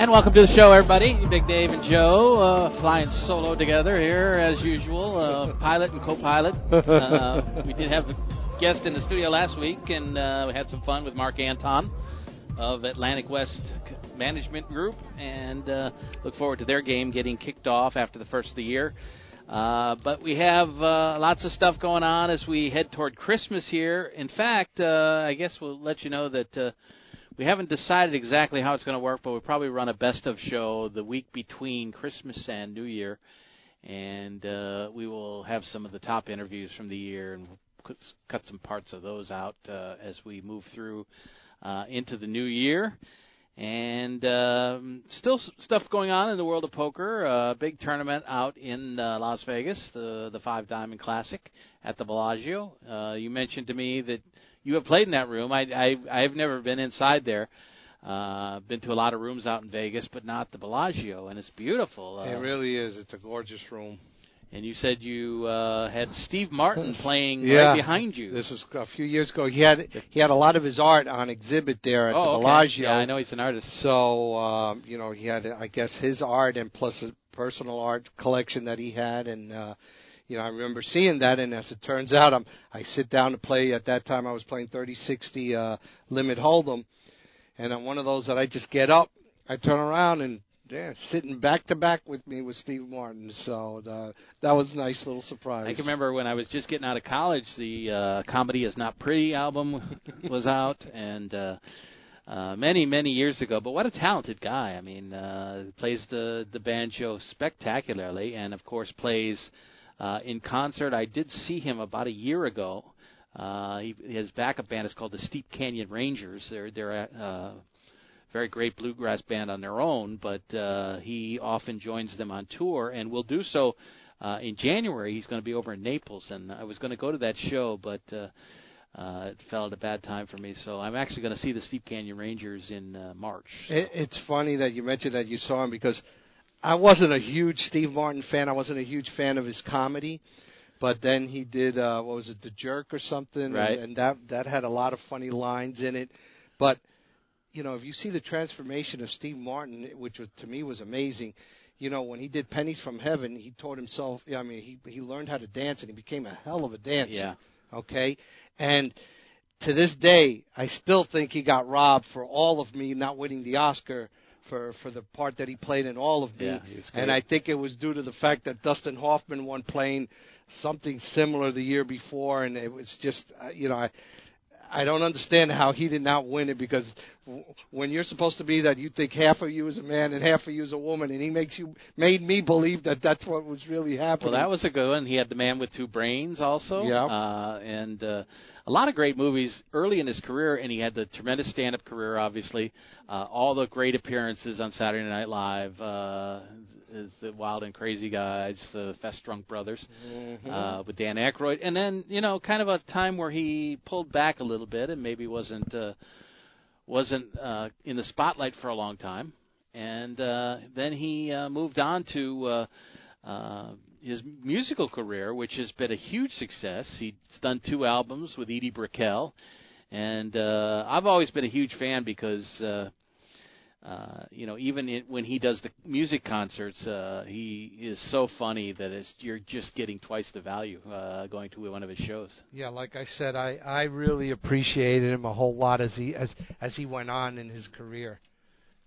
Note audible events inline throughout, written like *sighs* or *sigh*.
And welcome to the show, everybody. Big Dave and Joe uh, flying solo together here as usual, uh, pilot and co-pilot. *laughs* Uh, we did have a guest in the studio last week, and uh, we had some fun with Mark Anton of Atlantic West Management Group, and uh, look forward to their game getting kicked off after the first of the year. Uh, but we have uh, lots of stuff going on as we head toward Christmas here. In fact, uh, I guess we'll let you know that uh, we haven't decided exactly how it's going to work, but we'll probably run a best of show the week between Christmas and New Year, and uh, we will have some of the top interviews from the year and cut some parts of those out uh, as we move through uh, into the new year. And um, still stuff going on in the world of poker. A uh, big tournament out in uh, Las Vegas, the the Five Diamond Classic at the Bellagio. Uh, you mentioned to me that you have played in that room. I, I I've never been inside there. Uh, been to a lot of rooms out in Vegas, but not the Bellagio, and it's beautiful. Uh, It really is. It's a gorgeous room. and you said you uh, had Steve Martin playing Yeah. right behind you. This is a few years ago. He had he had a lot of his art on exhibit there at oh, the okay. Bellagio. Yeah, I know he's an artist. So um, you know he had I guess his art and plus a personal art collection that he had and. uh you know, I remember seeing that, and as it turns out, I'm I sit down to play. At that time, I was playing 30-60 uh, limit hold'em, and I'm one of those that I just get up, I turn around, and yeah, sitting back to back with me was Steve Martin. So uh, that was a nice little surprise. I can remember when I was just getting out of college, the uh, "Comedy Is Not Pretty" album *laughs* was out, and uh, uh, many, many years ago. But what a talented guy! I mean, uh, plays the the banjo spectacularly, and of course plays uh, in concert. I did see him about a year ago. Uh, he, his backup band is called the Steep Canyon Rangers. They're they're uh, very great bluegrass band on their own, but uh, he often joins them on tour and will do so uh, in January. He's going to be over in Naples, and I was going to go to that show, but uh, uh, it fell at a bad time for me. So I'm actually going to see the Steep Canyon Rangers in uh, March. It, it's funny that you mentioned that you saw him because I wasn't a huge Steve Martin fan. I wasn't a huge fan of his comedy, but then he did uh, what was it, The Jerk or something, Right. and, and that that had a lot of funny lines in it. But you know, if you see the transformation of Steve Martin, which was, to me was amazing. You know, when he did Pennies from Heaven, he taught himself. I mean, he he learned how to dance, and he became a hell of a dancer. Yeah. Okay, and to this day, I still think he got robbed for all of me not winning the Oscar for for the part that he played in all of me. Yeah, he was great. and I think it was due to the fact that Dustin Hoffman won playing something similar the year before, and it was just uh, you know I. I don't understand how he did not win it because w- when you're supposed to be that you think half of you is a man and half of you is a woman, and he makes you made me believe that that's what was really happening. Well, that was a good one. He had The Man with Two Brains also. Yeah. Uh, and uh, a lot of great movies early in his career, and he had the tremendous stand-up career, obviously. Uh, all the great appearances on Saturday Night Live, uh, is the Wild and Crazy Guys, the Festrunk Brothers, Mm-hmm. uh, with Dan Aykroyd. And then, you know, kind of a time where he pulled back a little bit and maybe wasn't uh, wasn't uh, in the spotlight for a long time. And uh, then he uh, moved on to uh, uh, his musical career, which has been a huge success. He's done two albums with Edie Brickell, and uh, I've always been a huge fan because. Uh, uh, you know, even when he does the music concerts, uh, he is so funny that it's, you're just getting twice the value uh, going to one of his shows. Yeah, like I said, I I really appreciated him a whole lot as he as as he went on in his career.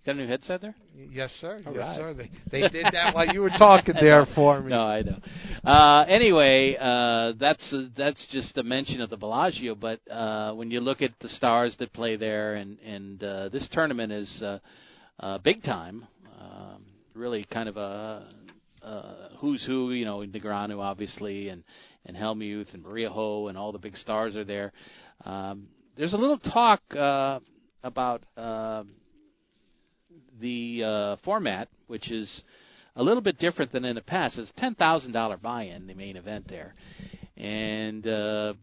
Got a new headset there? Yes, sir. All yes, right. sir. They they did that while you were talking there *laughs* for me. No, I know. Uh, anyway, uh, that's uh, that's just a mention of the Bellagio. But uh, when you look at the stars that play there, and and uh, this tournament is uh, uh, big time. Um, really, kind of a uh, who's who. You know, Negreanu obviously, and and Hellmuth and Maria Ho, and all the big stars are there. Um, there's a little talk uh, about. Uh, the uh, format, which is a little bit different than in the past. It's ten thousand dollar buy-in, the main event there, and uh,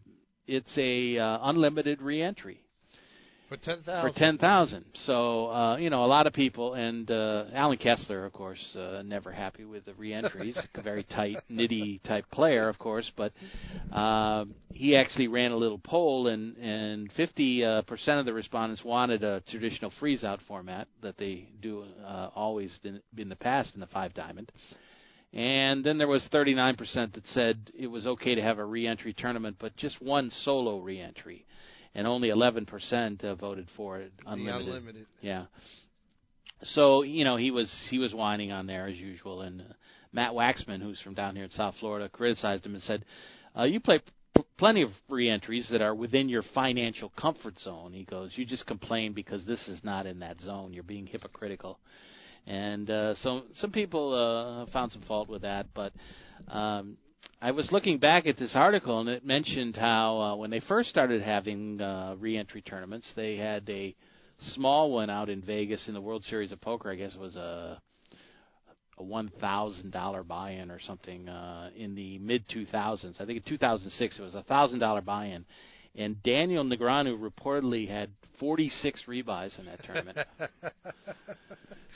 it's a uh, unlimited reentry for ten thousand. for ten thousand. So uh, you know, a lot of people, and uh, Allen Kessler, of course, uh, never happy with the reentries. *laughs* a very tight, nitty type player, of course, but uh, he actually ran a little poll, and and fifty uh, percent of the respondents wanted a traditional freeze out format that they do uh, always in, in the past in the five diamond. And then there was 39% that said it was okay to have a reentry tournament, but just one solo reentry and only 11% uh, voted for it unlimited. The unlimited. Yeah. So you know he was he was whining on there as usual, and uh, Matt Waxman, who's from down here in South Florida, criticized him and said, uh, "You play p- plenty of free reentries that are within your financial comfort zone." He goes, "You just complain because this is not in that zone. You're being hypocritical." And uh, so some people uh, found some fault with that, but um, I was looking back at this article, and it mentioned how uh, when they first started having uh, reentry tournaments, they had a small one out in Vegas in the World Series of Poker. I guess it was a a one thousand dollar buy-in or something uh, in the mid two thousands. I think in 2006 it was a thousand dollar buy-in, and Daniel Negreanu reportedly had 46 rebuys in that tournament. *laughs*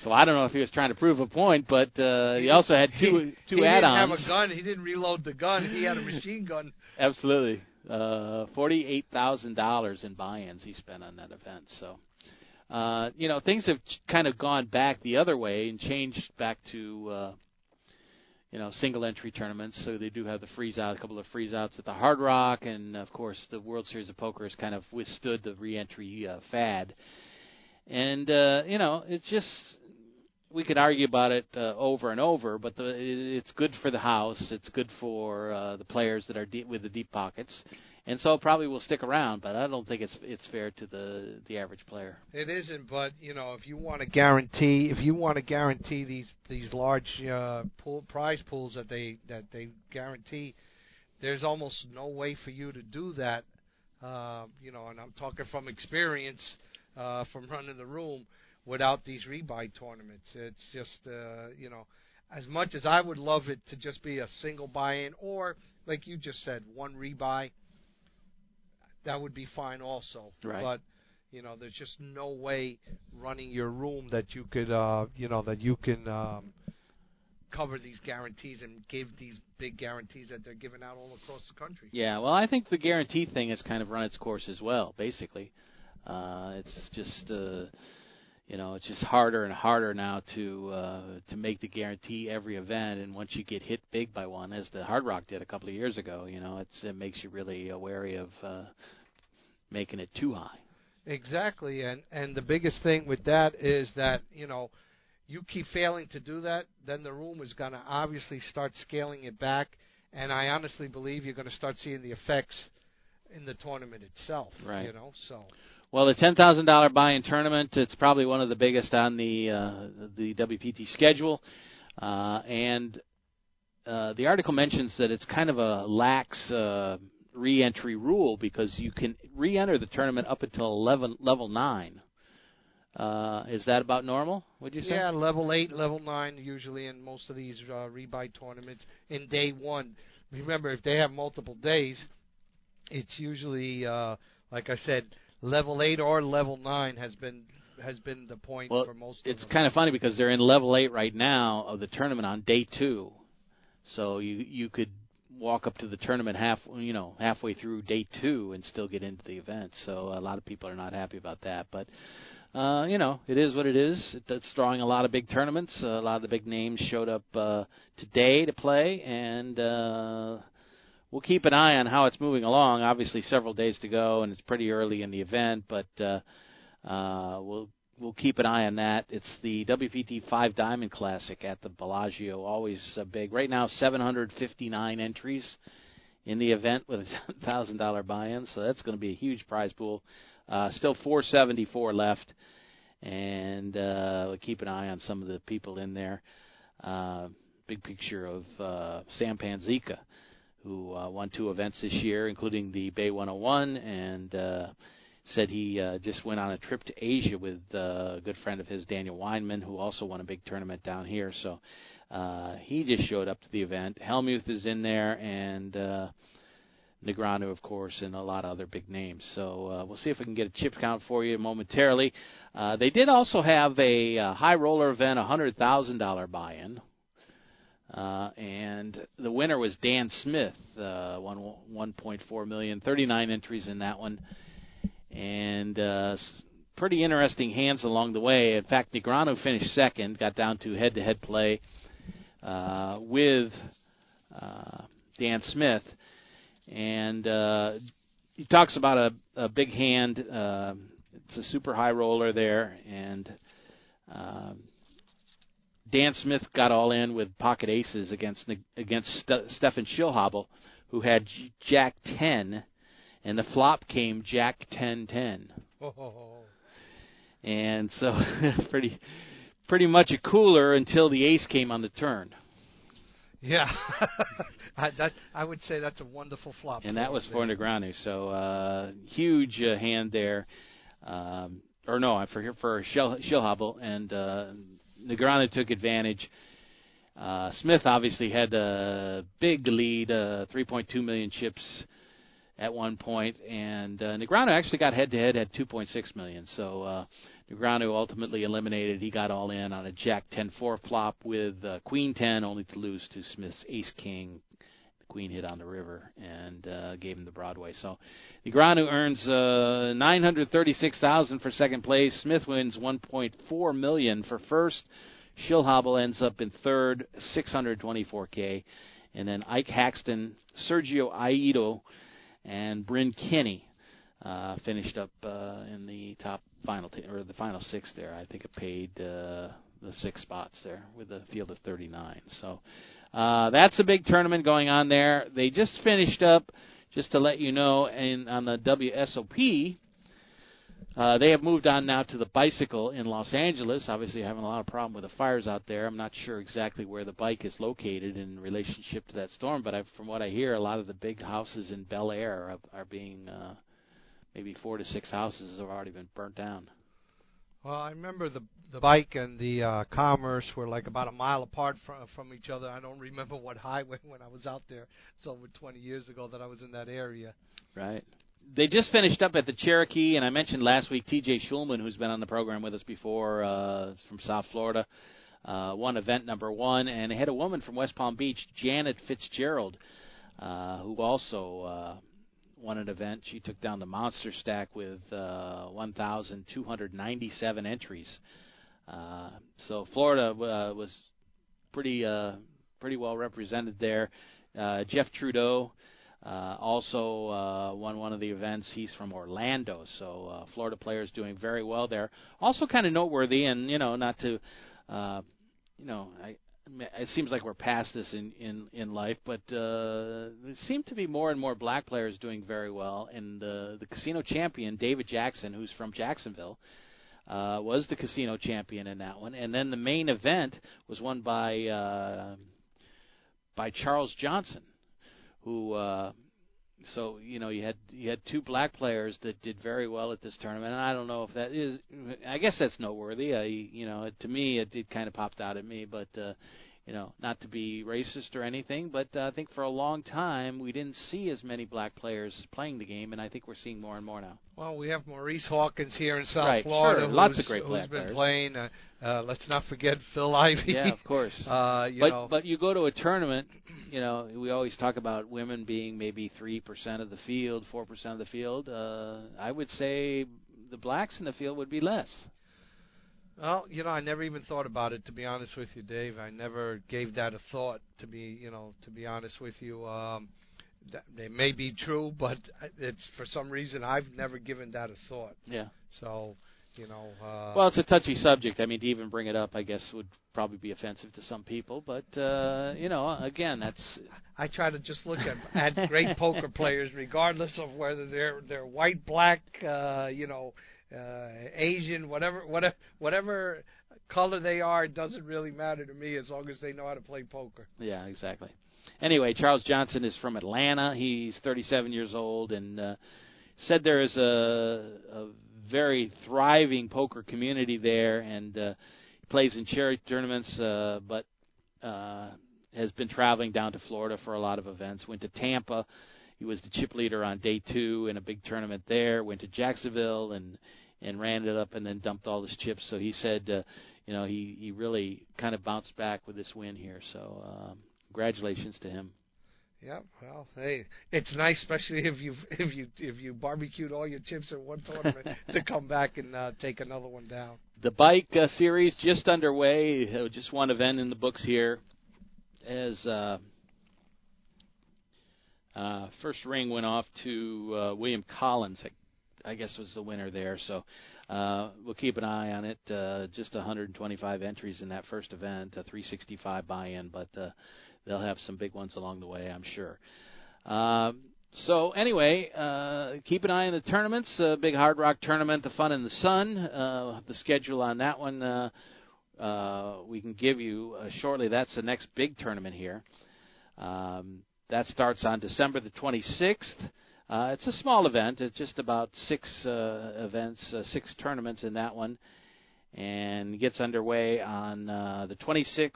so I don't know if he was trying to prove a point, but uh, he also had two two he add-ons. He didn't have a gun. He didn't reload the gun. He had a machine gun. *laughs* Absolutely. Uh, forty-eight thousand dollars in buy-ins he spent on that event. So, uh, you know, things have ch- kind of gone back the other way and changed back to, uh, you know, single entry tournaments. So they do have the freeze out, a couple of freeze outs at the Hard Rock, and of course the World Series of Poker has kind of withstood the re-entry uh, fad. And uh, you know, it's just we could argue about it uh, over and over, but the, it, it's good for the house. It's good for uh, the players that are deep, with the deep pockets, and so probably will stick around. But I don't think it's it's fair to the the average player. It isn't, but you know, if you want to guarantee, if you want to guarantee these these large uh, pool, prize pools that they that they guarantee, there's almost no way for you to do that. Uh, you know, and I'm talking from experience, uh, from running the room without these rebuy tournaments. It's just, uh, you know, as much as I would love it to just be a single buy-in, or like you just said, one rebuy, that would be fine also. Right. But you know, there's just no way running your room that you could, uh, you know, that you can um, cover these guarantees and give these big guarantees that they're giving out all across the country. Yeah, well, I think the guarantee thing has kind of run its course as well. Basically, uh, it's just. Uh, you know, it's just harder and harder now to uh, to make the guarantee every event. And once you get hit big by one, as the Hard Rock did a couple of years ago, you know, it's, it makes you really uh, wary of uh, making it too high. Exactly, and and the biggest thing with that is that you know, you keep failing to do that, then the room is going to obviously start scaling it back, and I honestly believe you're going to start seeing the effects in the tournament itself. Right. You know, so. Well, the ten thousand dollar buy-in tournament, it's probably one of the biggest on the uh, the WPT schedule, uh, and uh, the article mentions that it's kind of a lax uh, re-entry rule because you can re-enter the tournament up until 11, level nine. Uh, is that about normal? Would you say? Yeah, level eight, level nine, usually in most of these uh, rebuy tournaments. In day one, remember if they have multiple days, it's usually uh, like I said, level eight or level nine has been has been the point Well, for most. it's them. kind of funny because they're in level eight right now of the tournament on day two, so you you could walk up to the tournament half you know halfway through day two and still get into the event. So a lot of people are not happy about that, but. Uh, you know, it is what it is. It's drawing a lot of big tournaments. Uh, a lot of the big names showed up uh, today to play, and uh, we'll keep an eye on how it's moving along. Obviously, several days to go, and it's pretty early in the event, but uh, uh, we'll we'll keep an eye on that. It's the WPT Five Diamond Classic at the Bellagio, always big. Right now, 759 entries in the event with a *laughs* thousand dollar buy-in, so that's going to be a huge prize pool. Uh, still 474 left, and uh, we'll keep an eye on some of the people in there. Uh, big picture of uh, Sam Panzica, who uh, won two events this year, including the Bay 101, and uh, said he uh, just went on a trip to Asia with uh, a good friend of his, Daniel Weinman, who also won a big tournament down here. So uh, he just showed up to the event. Hellmuth is in there, and uh, Negreanu, of course, and a lot of other big names. So uh, we'll see if we can get a chip count for you momentarily. Uh, they did also have a uh, high roller event, a hundred thousand dollar buy-in, uh, and the winner was Dan Smith, uh, won 1.4 million, 39 entries in that one, and uh, pretty interesting hands along the way. In fact, Negreanu finished second, got down to head-to-head play uh, with uh, Dan Smith, and uh, he talks about a, a big hand. Uh, it's a super high roller there, and uh, Dan Smith got all in with pocket aces against against St- Stefan Schillhabel, who had Jack ten, and the flop came Jack ten ten. Oh. *laughs* And so *laughs* pretty pretty much a cooler until the ace came on the turn. Yeah, *laughs* I, that I would say that's a wonderful flop. And that was for Negreanu. So uh, huge uh, hand there, um, or no, I forget for Shell Schillhabel, and uh, Negreanu took advantage. Uh, Smith obviously had a big lead, uh, 3.2 million chips at one point, and uh, actually got head-to-head at 2.6 million. So uh, ultimately eliminated. He got all in on a Jack 10-4 flop with uh, Queen 10, only to lose to Smith's Ace King. Queen hit on the river and uh, gave him the Broadway. So Negreanu earns uh, 936,000 for second place. Smith wins 1.4 million for first. Schillhabel ends up in third, 624k, and then Ike Haxton, Sergio Aido, and Bryn Kenny uh, finished up uh, in the top final t- or the final six there. I think it paid uh, the six spots there with a field of 39. So uh, that's a big tournament going on there. They just finished up, just to let you know, and on the WSOP. Uh, they have moved on now to the bicycle in Los Angeles. Obviously, having a lot of problem with the fires out there. I'm not sure exactly where the bike is located in relationship to that storm, but I, from what I hear, a lot of the big houses in Bel Air are, are being uh, maybe four to six houses have already been burnt down. Well, I remember the the bike and the uh, Commerce were like about a mile apart from from each other. I don't remember *laughs* what highway when I was out there. It's over 20 years ago that I was in that area. Right. They just finished up at the Cherokee, and I mentioned last week T.J. Schulman, who's been on the program with us before uh, from South Florida, uh, won event number one, and they had a woman from West Palm Beach, Janet Fitzgerald, uh, who also uh, won an event. She took down the monster stack with uh, 1,297 entries. Uh, so Florida uh, was pretty uh, pretty well represented there. Uh, Jeff Trudeau also uh, won one of the events. He's from Orlando, so uh, Florida players doing very well there. Also, kind of noteworthy, and you know, not to, uh, you know, I, it seems like we're past this in in in life, but uh, there seem to be more and more black players doing very well. And the the casino champion David Jackson, who's from Jacksonville, uh, was the casino champion in that one. And then the main event was won by uh, by Charles Johnson, who. Uh, so you know you had you had two black players that did very well at this tournament, and I don't know if that is. I guess that's noteworthy. I you know to me it, it kind of popped out at me, but uh, you know not to be racist or anything, but uh, I think for a long time we didn't see as many black players playing the game, and I think we're seeing more and more now. Well, we have Maurice Hawkins here in South right, Florida. Sure. Lots of great who's been players. playing. Uh, uh, let's not forget Phil Ivey. Yeah, of course. *laughs* uh, you but know, but you go to a tournament, you know, we always talk about women being maybe three percent of the field, four percent of the field. Uh, I would say the blacks in the field would be less. Well, you know, I never even thought about it. To be honest with you, Dave, I never gave that a thought. To be, you know, to be honest with you, um, that they may be true, but it's for some reason I've never given that a thought. Yeah. So, you know. Uh, Well, it's a touchy subject. I mean, to even bring it up, I guess would probably be offensive to some people. But uh, you know, again, that's I try to just look at at great poker players, regardless of whether they're they're white, black, uh, you know, uh, Asian, whatever, whatever, whatever color they are, doesn't really matter to me as long as they know how to play poker. yeah, exactly. Anyway, Charles Johnson is from Atlanta. He's 37 years old and uh, said there is a, a very thriving poker community there, and uh, plays in charity tournaments, uh, but uh, has been traveling down to Florida for a lot of events. Went to Tampa. He was the chip leader on day two in a big tournament there. Went to Jacksonville and and ran it up and then dumped all his chips. So he said, uh, you know, he he really kind of bounced back with this win here. So um, congratulations to him. Yeah, well, hey, it's nice, especially if you *laughs* if you if you barbecued all your chips in one tournament *laughs* to come back and uh, take another one down. The bike uh, series just underway. Uh, just one event in the books here, as uh, uh, first ring went off to uh, William Collins. I, I guess was the winner there. So uh, we'll keep an eye on it. Uh, just 125 entries in that first event, a 365 buy-in, but. Uh, they'll have some big ones along the way, I'm sure. Um, so anyway, uh, keep an eye on the tournaments. Uh, big Hard Rock tournament, the Fun in the Sun. Uh, the schedule on that one uh, uh, we can give you uh, shortly. That's the next big tournament here. Um, that starts on December the 26th. Uh, it's a small event. It's just about six uh, events, uh, six tournaments in that one, and gets underway on uh, the 26th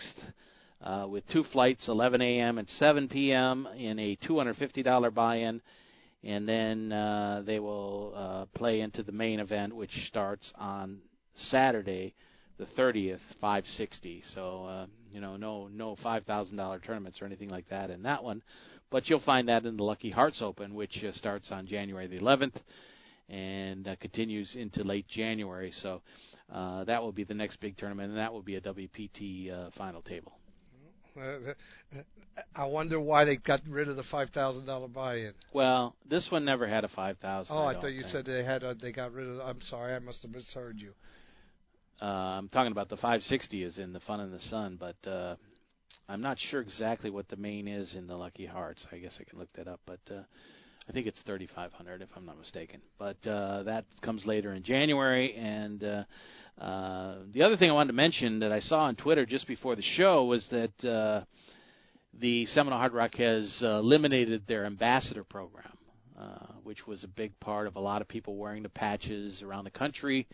uh, with two flights, 11 a.m. and 7 p.m. in a $250 buy-in, and then uh, they will uh, play into the main event, which starts on Saturday, the 30th, 560. So uh, you know, no no $5,000 tournaments or anything like that in that one, but you'll find that in the Lucky Hearts Open, which uh, starts on January the 11th and uh, continues into late January. So. Uh, that will be the next big tournament, and that will be a WPT uh, final table. I wonder why they got rid of the five thousand dollar buy-in. Well, this one never had a five thousand. Oh, I, I thought you think. said they had. A, they got rid of. I'm sorry, I must have misheard you. Uh, I'm talking about the 560 is in the Fun in the Sun, but uh, I'm not sure exactly what the main is in the Lucky Hearts. I guess I can look that up, but uh, I think it's 3,500 if I'm not mistaken. But uh, that comes later in January, and uh, uh, the other thing I wanted to mention that I saw on Twitter just before the show was that uh, the Seminole Hard Rock has uh, eliminated their ambassador program, uh, which was a big part of a lot of people wearing the patches around the country.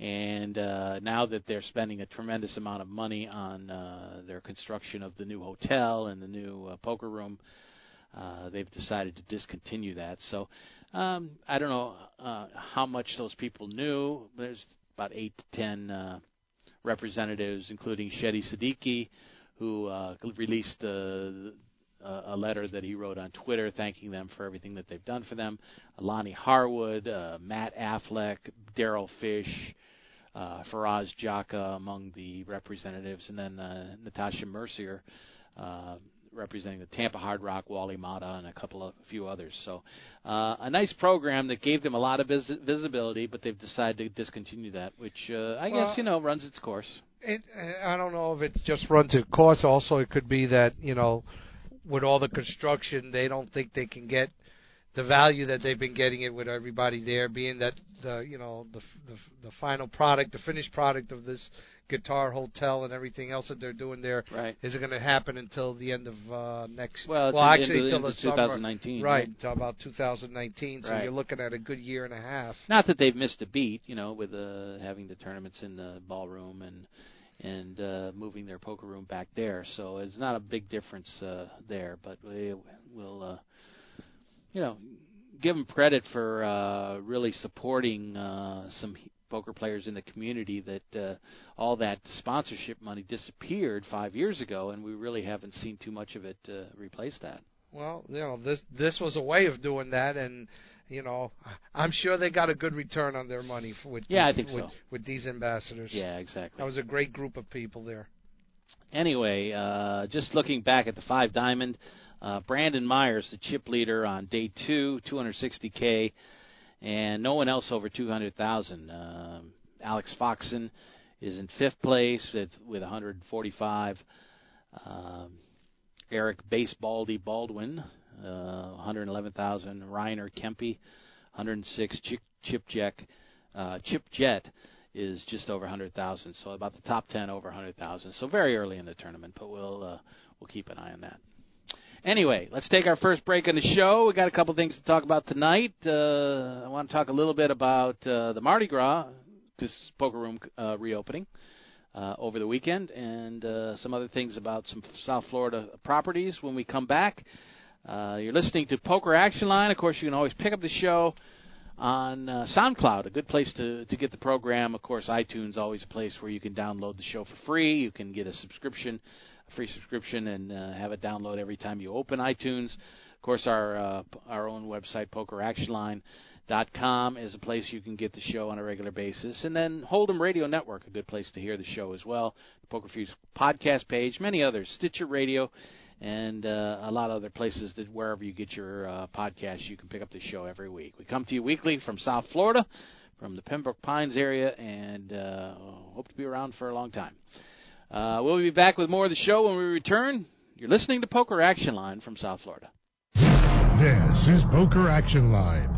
And uh, now that they're spending a tremendous amount of money on uh, their construction of the new hotel and the new uh, poker room, uh, they've decided to discontinue that. So um, I don't know uh, how much those people knew. There's about eight to ten uh, representatives, including Shetty Siddiqui, who uh, released uh, a letter that he wrote on Twitter thanking them for everything that they've done for them. Lonnie Harwood, uh, Matt Affleck, Daryl Fish, uh, Faraz Jaka among the representatives, and then uh, Natasha Mercier. Uh, representing the Tampa Hard Rock, Wally Mata, and a couple of a few others. So, uh, a nice program that gave them a lot of vis- visibility, but they've decided to discontinue that, which uh, I Well, guess you know runs its course. It, I don't know if it just runs its course. Also, it could be that you know, with all the construction, they don't think they can get the value that they've been getting it with everybody there, being that the you know the the, the final product, the finished product of this guitar hotel and everything else that they're doing there Right. isn't going to happen until the end of uh, next. Well, well, actually, until the summer, 2019, right? right. About 2019. So Right. you're looking at a good year and a half. Not that they've missed a beat, you know, with uh, having the tournaments in the ballroom and and uh, moving their poker room back there. So it's not a big difference uh, there, but we will, uh, you know, give them credit for uh, really supporting uh, some poker players in the community. That uh, all that sponsorship money disappeared five years ago, and we really haven't seen too much of it uh, replace that. Well, you know, this this was a way of doing that, and you know, I'm sure they got a good return on their money for, with Yeah, I these, think with, so. with these ambassadors. Yeah, exactly. that was a great group of people there. anyway, uh, just looking back at the five diamond, uh, Brandon Myers, the chip leader on day two, 260k, and no one else over 200,000. Um, Alex Foxen is in fifth place with, with 145. Um, Eric Basebaldy Baldwin, uh, 111,000. Rainer Kempe, 106. Chip, Chip Jett, uh, Chip Jett is just over 100,000. So about the top 10 over 100,000. So very early in the tournament, but we'll uh, we'll keep an eye on that. Anyway, let's take our first break on the show. We got a couple things to talk about tonight. Uh, I want to talk a little bit about uh, the Mardi Gras this poker room uh, reopening uh, over the weekend, and uh, some other things about some South Florida properties when we come back. Uh, you're listening to Poker Action Line. Of course, you can always pick up the show on uh, SoundCloud, a good place to, to get the program. Of course, iTunes always a place where you can download the show for free. You can get a subscription, a free subscription, and uh, have it download every time you open iTunes. Of course, our uh, our own website, PokerActionLine.com, is a place you can get the show on a regular basis. And then Hold'em Radio Network, a good place to hear the show as well. The Poker Fuse podcast page, many others, Stitcher Radio and uh, a lot of other places that wherever you get your uh, you can pick up the show every week. We come to you weekly from South Florida, from the Pembroke Pines area, and uh, hope to be around for a long time. Uh, we'll be back with more of the show when we return. You're listening to Poker Action Line from South Florida. This is Poker Action Line.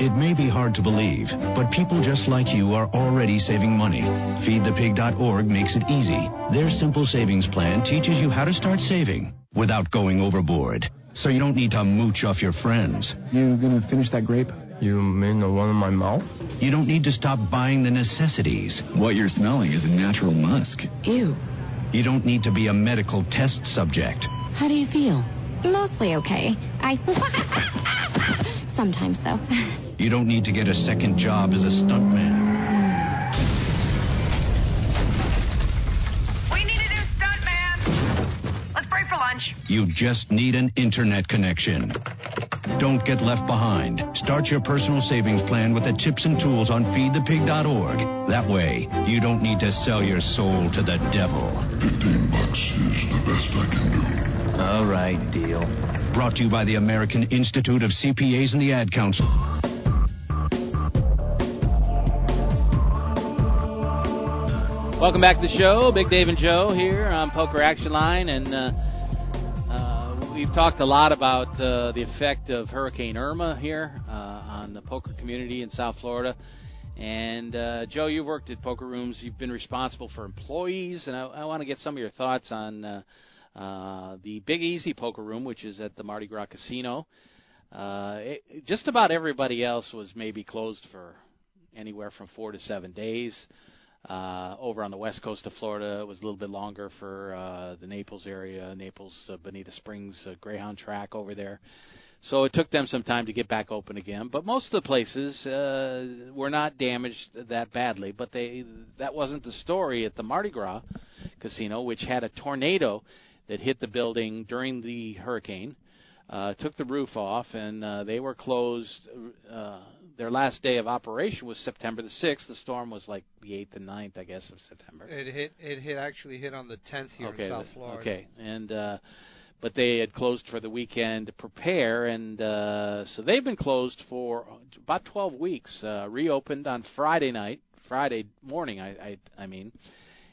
It may be hard to believe, but people just like you are already saving money. FeedThePig.org makes it easy. Their simple savings plan teaches you how to start saving without going overboard. So you don't need to mooch off your friends. You gonna finish that grape? You mean the one in my mouth? You don't need to stop buying the necessities. What you're smelling is a natural musk. Ew. You don't need to be a medical test subject. How do you feel? Mostly okay. I. *laughs* *laughs* Sometimes, though. You don't need to get a second job as a stuntman. We need a new stuntman. Let's break for lunch. You just need an internet connection. Don't get left behind. Start your personal savings plan with the tips and tools on feedthepig.org. That way, you don't need to sell your soul to the devil. 15 bucks is the best I can do. All right, deal. Brought to you by the American Institute of CPAs and the Ad Council. Welcome back to the show. Big Dave and Joe here on Poker Action Line, and uh, uh, we've talked a lot about uh, the effect of Hurricane Irma here uh, on the poker community in South Florida. And uh, Joe, you've worked at poker rooms. You've been responsible for employees, and I, I want to get some of your thoughts on uh, the Big Easy Poker Room, which is at the Mardi Gras Casino. It, just about everybody else was maybe closed for anywhere from four to seven days. Uh, over on the west coast of Florida, it was a little bit longer for uh, the Naples area, Naples uh, Bonita Springs uh, Greyhound track over there. So it took them some time to get back open again. But most of the places uh, were not damaged that badly. But they that wasn't the story at the Mardi Gras Casino, which had a tornado that hit the building during the hurricane. Uh, took the roof off, and uh, they were closed. Uh, their last day of operation was September the sixth. The storm was like the eighth and 9th, I guess, of September. It hit. It hit actually hit on the tenth here okay, in South Florida. Okay, and uh, but they had closed for the weekend to prepare, and uh, so they've been closed for about 12 weeks. Uh, reopened on Friday night, Friday morning. I I, I mean.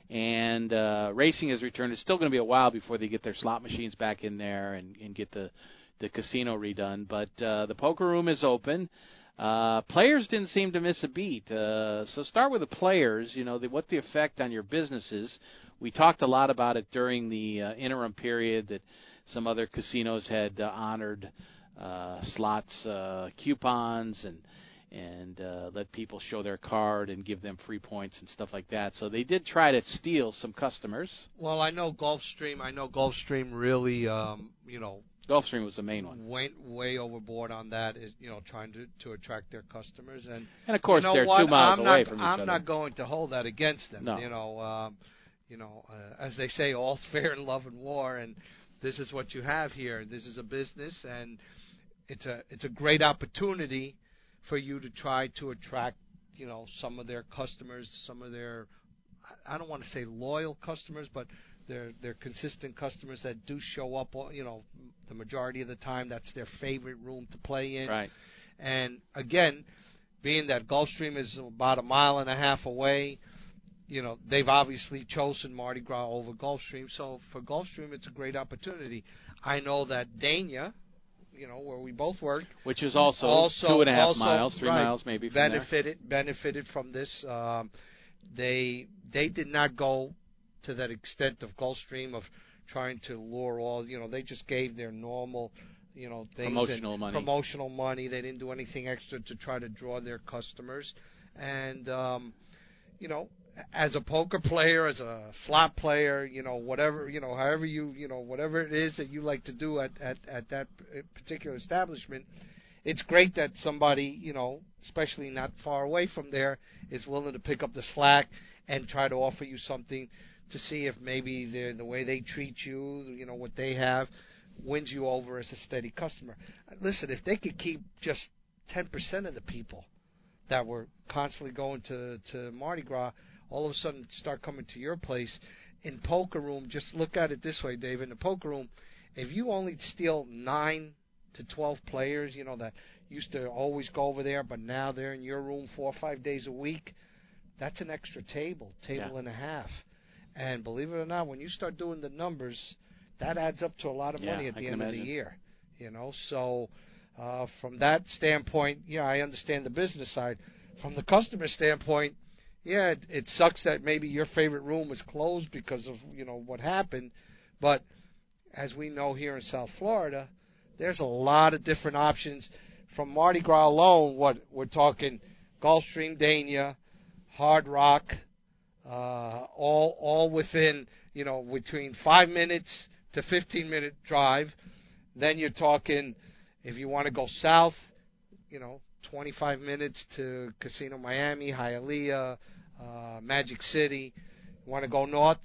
And uh, racing has returned. It's still going to be a while before they get their slot machines back in there and, and get the the casino redone. But uh, the poker room is open. Uh, players didn't seem to miss a beat. Uh, so start with the players. You know the, what the effect on your business is. We talked a lot about it during the uh, interim period that some other casinos had uh, honored uh, slots uh, coupons and and uh, let people show their card and give them free points and stuff like that. So they did try to steal some customers. Well, I know Gulfstream. I know Gulfstream really, um, you know, Gulfstream was the main one. Went way overboard on that, is you know, trying to to attract their customers, and and of course you know they're what? two miles I'm away not, from each I'm other. not going to hold that against them. No. You know, um, you know, uh, as they say, all's *laughs* fair in love and war, and this is what you have here. This is a business, and it's a it's a great opportunity for you to try to attract, you know, some of their customers, some of their I don't want to say loyal customers, but they're they're consistent customers that do show up. Uh, you know, the majority of the time, that's their favorite room to play in. Right. And again, being that Gulfstream is about a mile and a half away, you know they've obviously chosen Mardi Gras over Gulfstream. So for Gulfstream, it's a great opportunity. I know that Dania, you know, where we both worked, which is also, also two and a half also, miles, three right, miles maybe. From benefited there. benefited from this. Um, they they did not go to that extent of Gulfstream of trying to lure all. You know, they just gave their normal. You know, things promotional money. Promotional money. They didn't do anything extra to try to draw their customers, and um, you know, as a poker player, as a slot player, you know, whatever, you know, however you, you know, whatever it is that you like to do at at at that particular establishment, it's great that somebody, you know, especially not far away from there, is willing to pick up the slack and try to offer you something to see if maybe the the way they treat you, you know, what they have, wins you over as a steady customer. Listen, if they could keep just 10% of the people that were constantly going to to Mardi Gras all of a sudden start coming to your place in poker room. Just look at it this way dave. In the poker room if you only steal nine to twelve players you know that used to always go over there but now they're in your room four or five days a week that's an extra table table yeah. and a half. And believe it or not when you start doing the numbers that adds up to a lot of yeah, money at I the end imagine. of the year you know? So uh, from that standpoint yeah i understand the business side. From the customer standpoint yeah, it, it sucks that maybe your favorite room was closed because of you know what happened, but as we know here in South Florida, there's a lot of different options. From Mardi Gras alone, what we're talking, Gulfstream, Dania, Hard Rock, uh, all all within you know between five minutes to 15 minute drive. Then you're talking, if you want to go south, you know, 25 minutes to Casino Miami, Hialeah, uh, Magic City. You want to go north,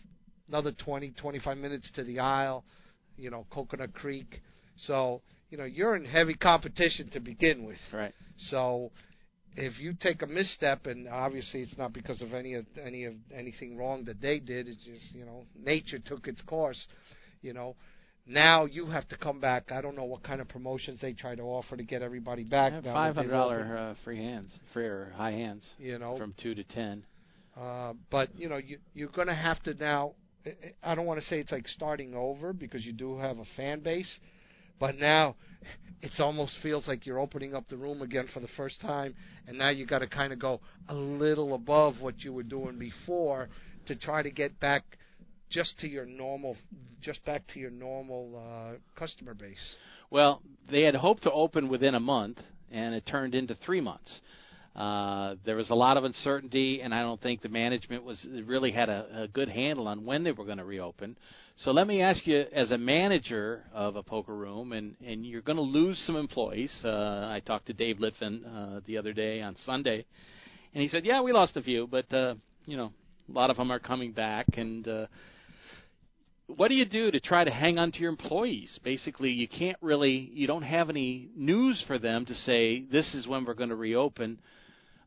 another 20, 25 minutes to the Isle, you know, Coconut Creek. So, you know, you're in heavy competition to begin with. Right. So, if you take a misstep, and obviously it's not because of any of any of anything wrong that they did, it's just you know nature took its course. You know, now you have to come back. I don't know what kind of promotions they try to offer to get everybody back. Five hundred dollar uh, free hands, free or high hands. You know, from two to ten. Uh, but you know, you you're going to have to now. I don't want to say it's like starting over because you do have a fan base, but now it almost feels like you're opening up the room again for the first time, and now you got to kind of go a little above what you were doing before to try to get back just to your normal, just back to your normal uh, customer base. Well, they had hoped to open within a month, and it turned into three months. Uh, there was a lot of uncertainty, and I don't think the management was really had a, a good handle on when they were going to reopen. So let me ask you, as a manager of a poker room, and and you're going to lose some employees. Uh, I talked to Dave Litvin uh, the other day on Sunday, and he said, "Yeah, we lost a few, but uh, you know, a lot of them are coming back." And uh, what do you do to try to hang on to your employees? Basically, you can't really, you don't have any news for them to say this is when we're going to reopen.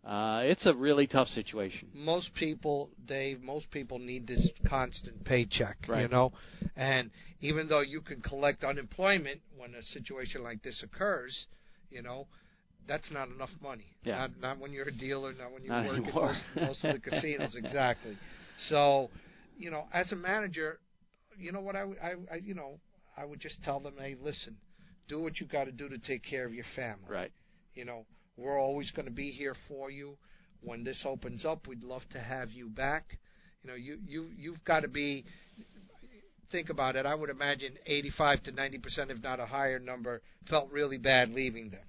Uh, it's a really tough situation. Most people, Dave, most people need this constant paycheck, right. you know. And even though you can collect unemployment when a situation like this occurs, you know, that's not enough money. Yeah. Not, not when you're a dealer, not when you not work anymore. at most, most of the *laughs* casinos, exactly. So, you know, as a manager, you know what I, I, I you know I would just tell them, hey, listen, do what you got to do to take care of your family. Right. You know, we're always going to be here for you. When this opens up, we'd love to have you back. You know, you you you've got to be. Think about it. I would imagine 85 to 90 percent, if not a higher number, felt really bad leaving them.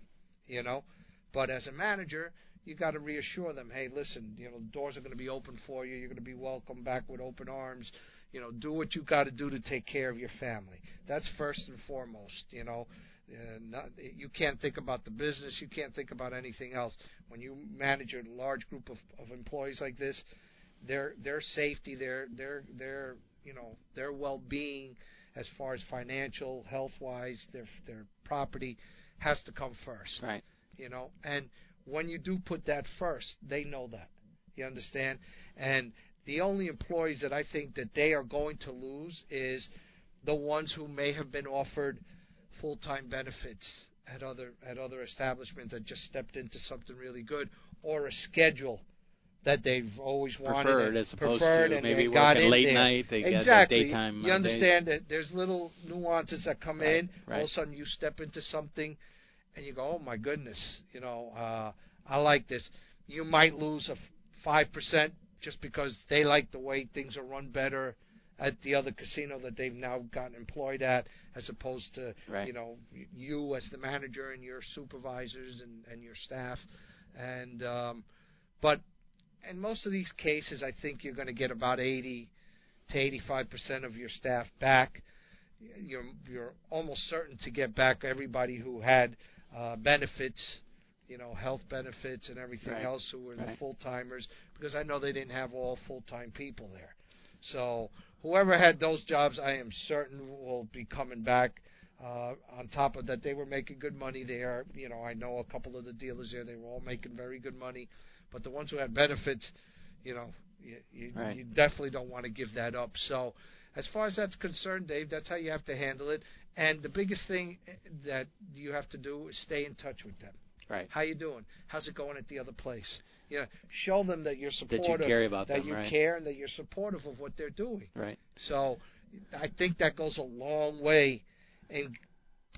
You know, but as a manager, you got to reassure them, hey, listen, you know, doors are going to be open for you. You're going to be welcomed back with open arms. You know, do what you got to do to take care of your family. That's first and foremost. You know, uh, not, you can't think about the business. You can't think about anything else. When you manage a large group of, of employees like this, their their safety, their their their you know their well-being, as far as financial, health-wise, their their property, has to come first. Right. You know, and when you do put that first, they know that. You understand? And The only employees that I think that they are going to lose is the ones who may have been offered full-time benefits at other at other establishments that just stepped into something really good or a schedule that they've always wanted preferred as opposed preferred to and maybe working late there. night. They exactly. get daytime. You uh, understand that there's little nuances that come Right, in. All right. of a sudden, you step into something, and you go, "Oh my goodness!" You know, uh, I like this. You might lose a five percent just because they like the way things are run better at the other casino that they've now gotten employed at, as opposed to Right. you know you as the manager and your supervisors and, and your staff. And um, but in most of these cases, I think you're going to get about 80 to 85 percent of your staff back. You're you're almost certain to get back everybody who had uh, benefits, you know, health benefits and everything Right. else who were the full timers because I know they didn't have all full time people there. So whoever had those jobs, I am certain will be coming back. Uh, on top of that, they were making good money there. You know, I know a couple of the dealers there; they were all making very good money. But the ones who had benefits, you know, you, you, Right. you definitely don't want to give that up. So, as far as that's concerned, Dave, that's how you have to handle it. And the biggest thing that you have to do is stay in touch with them. Right. How you doing? How's it going at the other place? You know, show them that you're That you supportive, care about that them, you right. care, and that you're supportive of what they're doing. Right. So, I think that goes a long way in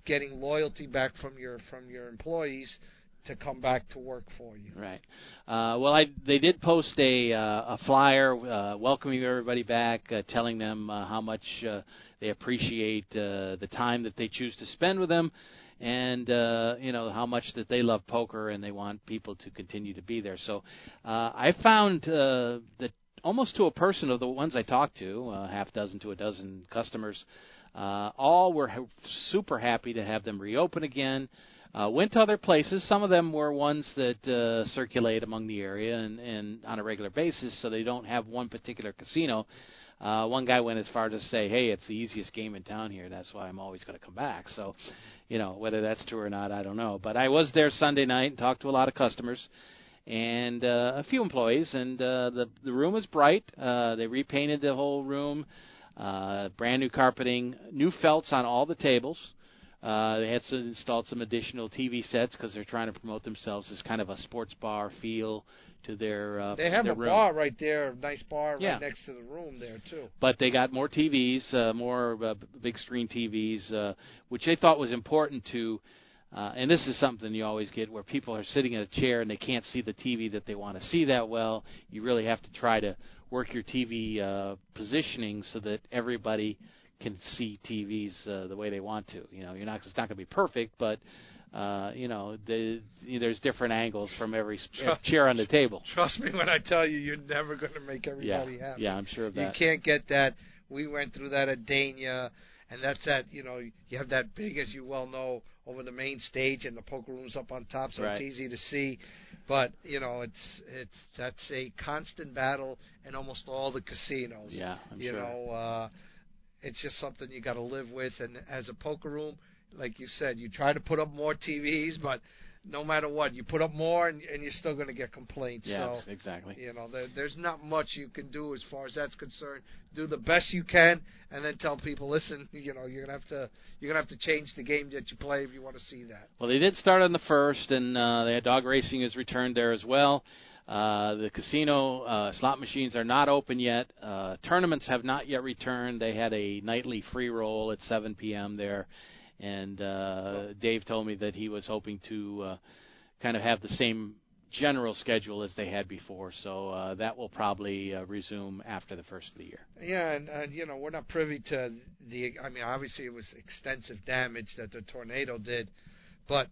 getting loyalty back from your from your employees to come back to work for you. Right. Uh, well, I they did post a uh, a flyer uh, welcoming everybody back, uh, telling them uh, how much uh, they appreciate uh, the time that they choose to spend with them, and uh, you know how much that they love poker and they want people to continue to be there. So uh, I found uh, that almost to a person of the ones I talked to, uh, half dozen to a dozen customers, uh, all were ha- super happy to have them reopen again. Uh, went to other places. Some of them were ones that uh, circulate among the area and, and on a regular basis, so they don't have one particular casino. Uh, one guy went as far to say, "Hey, it's the easiest game in town here. That's why I'm always going to come back." So, you know, whether that's true or not, I don't know. But I was there Sunday night and talked to a lot of customers and uh, a few employees, and uh, the the room is bright. Uh, they repainted the whole room, uh, brand new carpeting, new felts on all the tables. Uh, they had some, installed some additional TV sets because they're trying to promote themselves as kind of a sports bar feel to their. Uh, They have their a room. bar right there, a nice bar Yeah. right next to the room there too. But they got more TVs, uh, more uh, big screen TVs, uh, which they thought was important to. Uh, and this is something you always get where people are sitting in a chair and they can't see the TV that they want to see that well. You really have to try to work your TV uh, positioning so that everybody can see TVs uh, the way they want to. You know, you're not it's not going to be perfect, but uh, you know, the, there's different angles from every Trust- chair on the table. Trust me when I tell you, you're never going to make everybody Yeah, happy. yeah, I'm sure of that. You can't get that. We went through that at Dania, and that's that. You know, you have that big, as you well know, over the main stage, and the poker room's up on top, so Right. it's easy to see. But you know, it's it's that's a constant battle in almost all the casinos. Yeah, I'm you sure. know, uh, it's just something you got to live with. And as a poker room, like you said, you try to put up more TVs, but no matter what, you put up more, and, and you're still going to get complaints. Yeah, so, exactly. you know, there, there's not much you can do as far as that's concerned. Do the best you can, and then tell people, listen, you know, you're gonna have to you're gonna have to change the game that you play if you want to see that. Well, they did start on the first, and uh, they had dog racing has returned there as well. Uh, the casino uh, slot machines are not open yet. Uh, tournaments have not yet returned. They had a nightly free roll at 7 p.m. there, and uh, Dave told me that he was hoping to uh, kind of have the same general schedule as they had before. So uh, that will probably uh, resume after the first of the year. Yeah, and, and you know, we're not privy to the. I mean, obviously it was extensive damage that the tornado did, but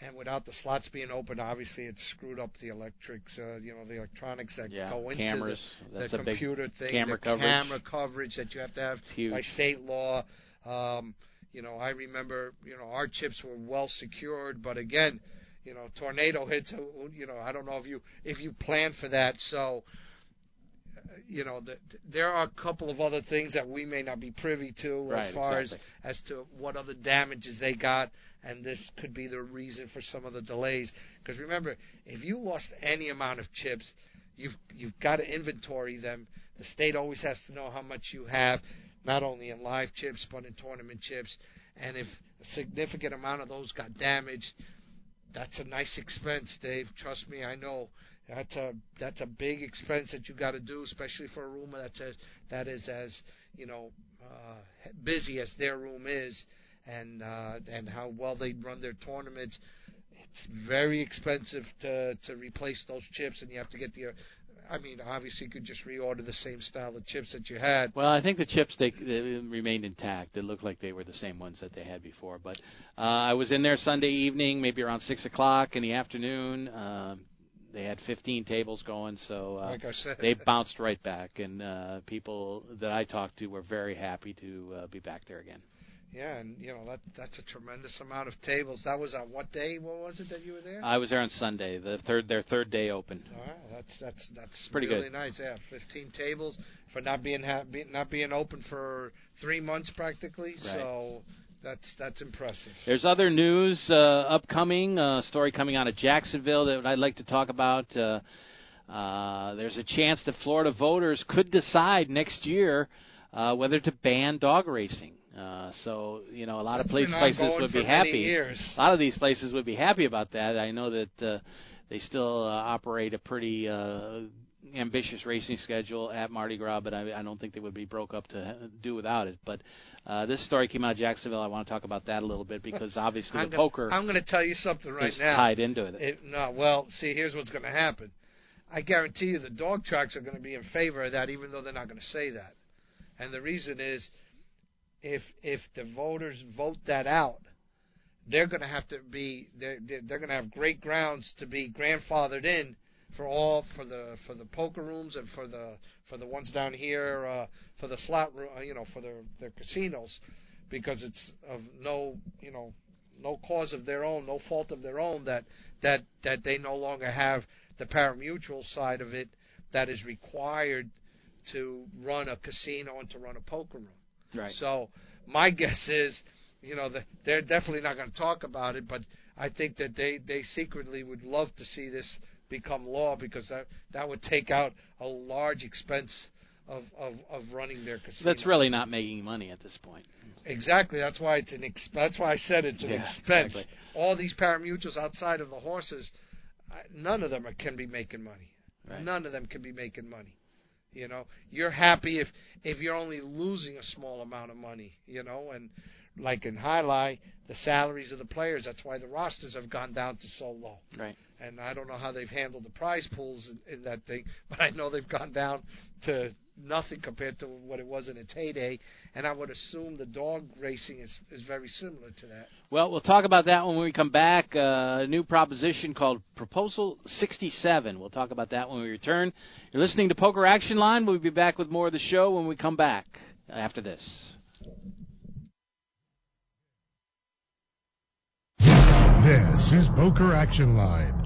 and without the slots being open, obviously it screwed up the electrics, uh, you know, the electronics that Yeah, go into cameras. the, That's the a big computer thing, camera the coverage. camera coverage that you have to have by state law. Um, you know, I remember, you know, our chips were well secured, but again, you know, tornado hits. uh, You know, I don't know if you if you plan for that. So, uh, you know, the, there are a couple of other things that we may not be privy to Right, as far exactly. as as to what other damages they got, and this could be the reason for some of the delays. Because remember, if you lost any amount of chips, you've you've got to inventory them. The state always has to know how much you have, not only in live chips but in tournament chips. And if a significant amount of those got damaged, that's a nice expense, Dave. Trust me, I know. That's a that's a big expense that you got to do, especially for a room that's as that is as you know uh, busy as their room is, and uh, and how well they run their tournaments. It's very expensive to to replace those chips, and you have to get the I mean, obviously, you could just reorder the same style of chips that you had. Well, I think the chips they, they remained intact. They looked like they were the same ones that they had before. But uh, I was in there Sunday evening, maybe around six o'clock in the afternoon. Uh, they had 15 tables going, so uh, like I said. they bounced right back, and uh, people that I talked to were very happy to uh, be back there again. Yeah, and you know that that's a tremendous amount of tables. That was on what day? What was it that you were there? I was there on Sunday, the third their third day open. Wow, that's that's that's pretty really good. nice. Yeah, 15 tables for not being ha- be, not being open for three months practically. Right. So that's that's impressive. There's other news uh, upcoming. Uh, story coming out of Jacksonville that I'd like to talk about. Uh, uh, there's a chance that Florida voters could decide next year uh, whether to ban dog racing. Uh, so you know, a lot of place, places would be happy. A lot of these places would be happy about that. I know that uh, they still uh, operate a pretty uh, ambitious racing schedule at Mardi Gras, but I, I don't think they would be broke up to do without it. But uh, this story came out of Jacksonville. I want to talk about that a little bit because *laughs* obviously I'm the gonna, poker I'm going to tell you something right is now. tied into it. It, no, well, see, here's what's going to happen. I guarantee you the dog tracks are going to be in favor of that, even though they're not going to say that. And the reason is, if if the voters vote that out, they're going to have to be they're they're going to have great grounds to be grandfathered in for all for the for the poker rooms and for the for the ones down here uh, for the slot room, uh, you know, for their their casinos, because it's of no you know no cause of their own, no fault of their own that that that they no longer have the parimutuel side of it that is required to run a casino and to run a poker room. Right. So my *laughs* guess is, you know, they're definitely not going to talk about it, but I think that they they secretly would love to see this become law because that that would take out a large expense of of, of running their casino. That's really not making money at this point. Exactly. That's why it's an. Ex- that's why I said it's an Yeah, expense. exactly. All these parimutuels outside of the horses, none of them are, can be making money. Right. None of them can be making money. You know, you're happy if if you're only losing a small amount of money. You know, and like in Jai Alai, the salaries of the players. That's why the rosters have gone down to so low. Right. And I don't know how they've handled the prize pools in, in that thing, *laughs* but I know they've gone down to nothing compared to what it was in its heyday. And I would assume the dog racing is is very similar to that. Well, we'll talk about that when we come back. Uh, a new proposition called Proposal 67. We'll talk about that when we return. You're listening to Poker Action Line. We'll be back with more of the show when we come back after this. This is Poker Action Line.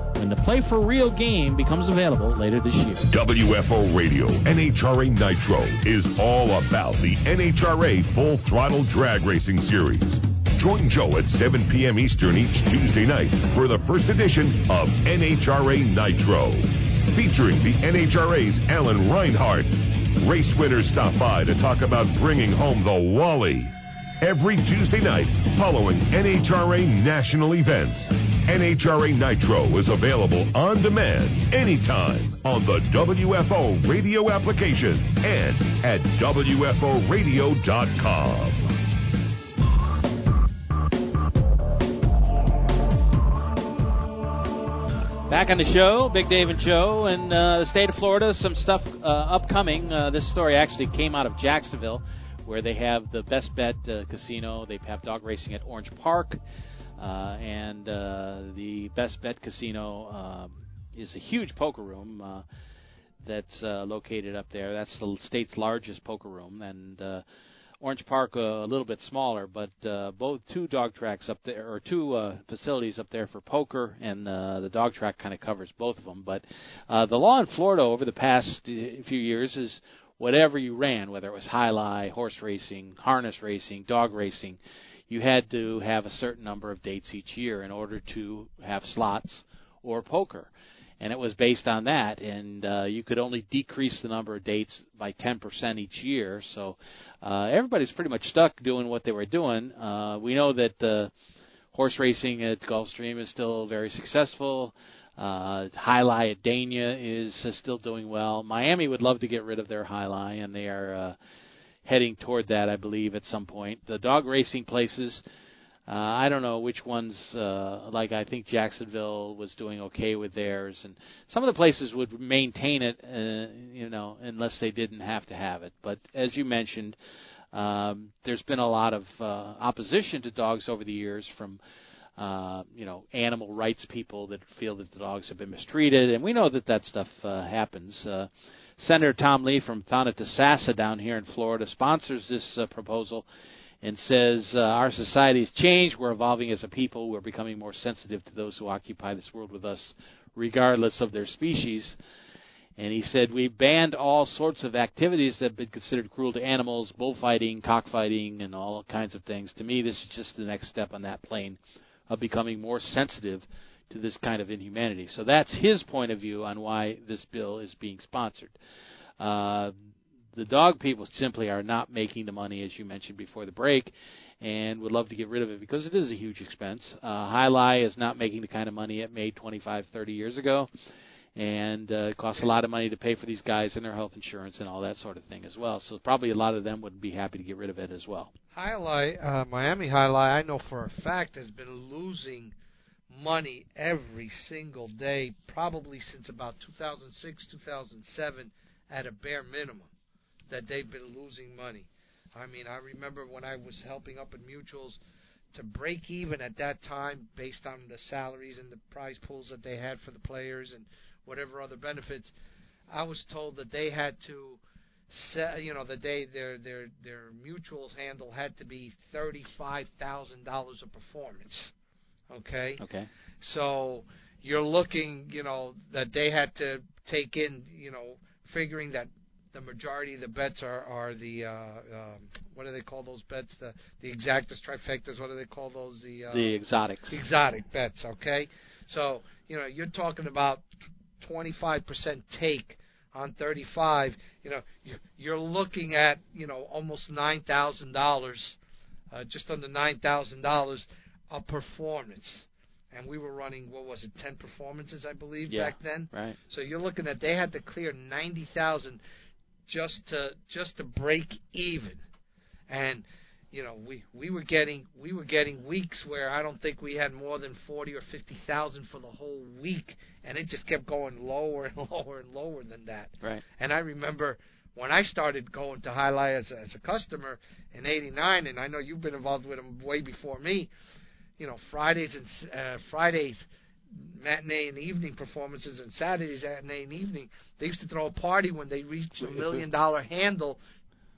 when the Play for Real game becomes available later this year. WFO Radio NHRA Nitro is all about the NHRA Full Throttle Drag Racing Series. Join Joe at 7 p.m. Eastern each Tuesday night for the first edition of NHRA Nitro. Featuring the NHRA's Alan Reinhart. Race winners stop by to talk about bringing home the Wally every Tuesday night following NHRA national events. NHRA Nitro is available on demand anytime on the WFO radio application and at WFOradio.com. Back on the show, Big Dave and Joe, in uh, the state of Florida. Some stuff uh, upcoming. Uh, this story actually came out of Jacksonville where they have the Best Bet uh, Casino. They have dog racing at Orange Park, uh, and uh, the Best Bet Casino um, is a huge poker room uh, that's uh, located up there. That's the state's largest poker room, and Orange Park a little bit smaller, but both two dog tracks up there, or two facilities up there for poker, and the dog track kind of covers both of them. But the law in Florida over the past few years is whatever you ran, whether it was Jai Alai, horse racing, harness racing, dog racing, you had to have a certain number of dates each year in order to have slots or poker. And it was based on that, and uh, you could only decrease the number of dates by 10% each year. So uh, everybody's pretty much stuck doing what they were doing. Uh, we know that uh, horse racing at Gulfstream is still very successful. Uh, Jai Alai at Dania is uh, still doing well. Miami would love to get rid of their Jai Alai, and they are uh, heading toward that, I believe, at some point. The dog racing places, uh, I don't know which ones. Uh, like I think Jacksonville was doing okay with theirs, and some of the places would maintain it, uh, you know, unless they didn't have to have it. But as you mentioned. Um, there's been a lot of uh, opposition to dogs over the years from uh, you know, animal rights people that feel that the dogs have been mistreated, and we know that that stuff uh, happens. Uh, Senator Tom Lee from Thonotosassa down here in Florida sponsors this uh, proposal and says uh, our society has changed. We're evolving as a people. We're becoming more sensitive to those who occupy this world with us, regardless of their species. And he said we banned all sorts of activities that have been considered cruel to animals, bullfighting, cockfighting, and all kinds of things. To me, this is just the next step on that plane of becoming more sensitive to this kind of inhumanity. So that's his point of view on why this bill is being sponsored. Uh, the dog people simply are not making the money, as you mentioned before the break, and would love to get rid of it because it is a huge expense. Uh, Jai Alai is not making the kind of money it made 25, 30 years ago, and uh, it costs a lot of money to pay for these guys and their health insurance and all that sort of thing as well. So probably a lot of them would be happy to get rid of it as well. Alai, uh, Miami Alai, I know for a fact has been losing money every single day, probably since about 2006, 2007, at a bare minimum, that they've been losing money. I mean, I remember when I was helping up in mutuals to break even at that time based on the salaries and the prize pools that they had for the players and whatever other benefits. I was told that they had to you know, the day their their their mutuals handle had to be thirty five thousand dollars a performance. Okay. Okay. So you're looking, you know, that they had to take in, you know, figuring that the majority of the bets are are the uh, um, what do they call those bets? The the exactas, trifectas. What do they call those? The uh, the exotics. Exotic bets. Okay. So you know you're talking about 25% take on 35, you know, you're looking at, you know, almost $9,000, uh, just under $9,000 a performance. And we were running, what was it, 10 performances, I believe, yeah, back then. Right. So you're looking at they had to clear 90,000 just to just to break even. And you know, we we were getting we were getting weeks where I don't think we had more than forty or fifty thousand for the whole week, and it just kept going lower and *laughs* lower and lower than that. Right. And I remember when I started going to Jai Alai as, as a customer in '89, and I know you've been involved with them way before me. You know, Fridays and uh, Fridays matinee and evening performances and Saturdays matinee and evening. They used to throw a party when they reached a million dollar handle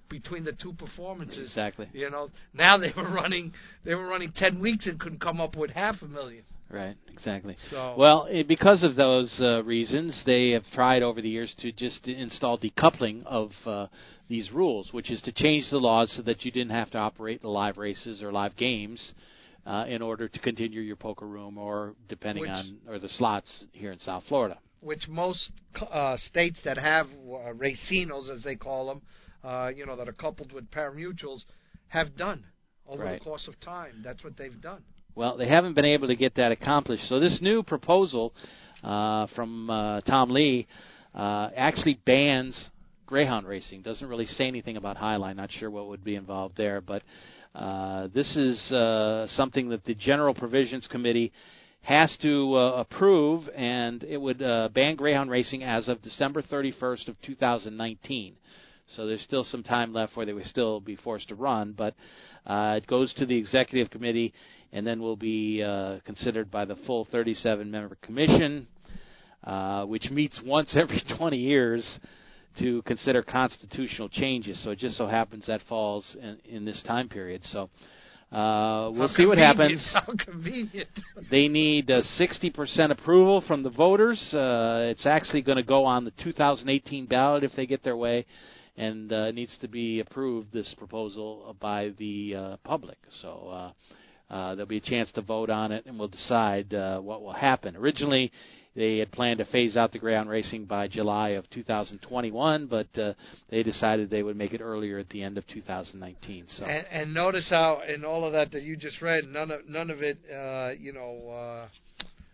between the two performances. Exactly. You know, now they were running they were running ten weeks and couldn't come up with half a million. Right, exactly. So well, it, because of those uh, reasons, they have tried over the years to just install decoupling of uh, these rules, which is to change the laws so that you didn't have to operate the live races or live games uh, in order to continue your poker room or depending Which- on or the slots here in South Florida. which most uh, states that have uh, racinos, as they call them, uh, you know, that are coupled with parimutuels, have done over Right. the course of time. That's what they've done. Well, they haven't been able to get that accomplished. So this new proposal uh, from uh, Tom Lee uh, actually bans greyhound racing. Doesn't really say anything about Jai Alai. Not sure what would be involved there, but uh, this is uh, something that the General Provisions Committee has to uh, approve, and it would uh, ban greyhound racing as of December 31st of 2019. So there's still some time left where they would still be forced to run, but uh, it goes to the executive committee and then will be uh, considered by the full 37-member commission, uh, which meets once every *laughs* 20 years to consider constitutional changes. So it just so happens that falls in, in this time period. So uh, we'll How see what happens. *laughs* How convenient. They need uh, 60% approval from the voters. Uh, it's actually going to go on the 2018 ballot if they get their way, and uh, needs to be approved, this proposal, by the uh, public. So uh, uh, there'll be a chance to vote on it, and we'll decide uh, what will happen. Originally, they had planned to phase out the ground racing by July of 2021, but uh, they decided they would make it earlier at the end of 2019. So And, and notice how in all of that that you just read, none of none of it, uh, you know, uh,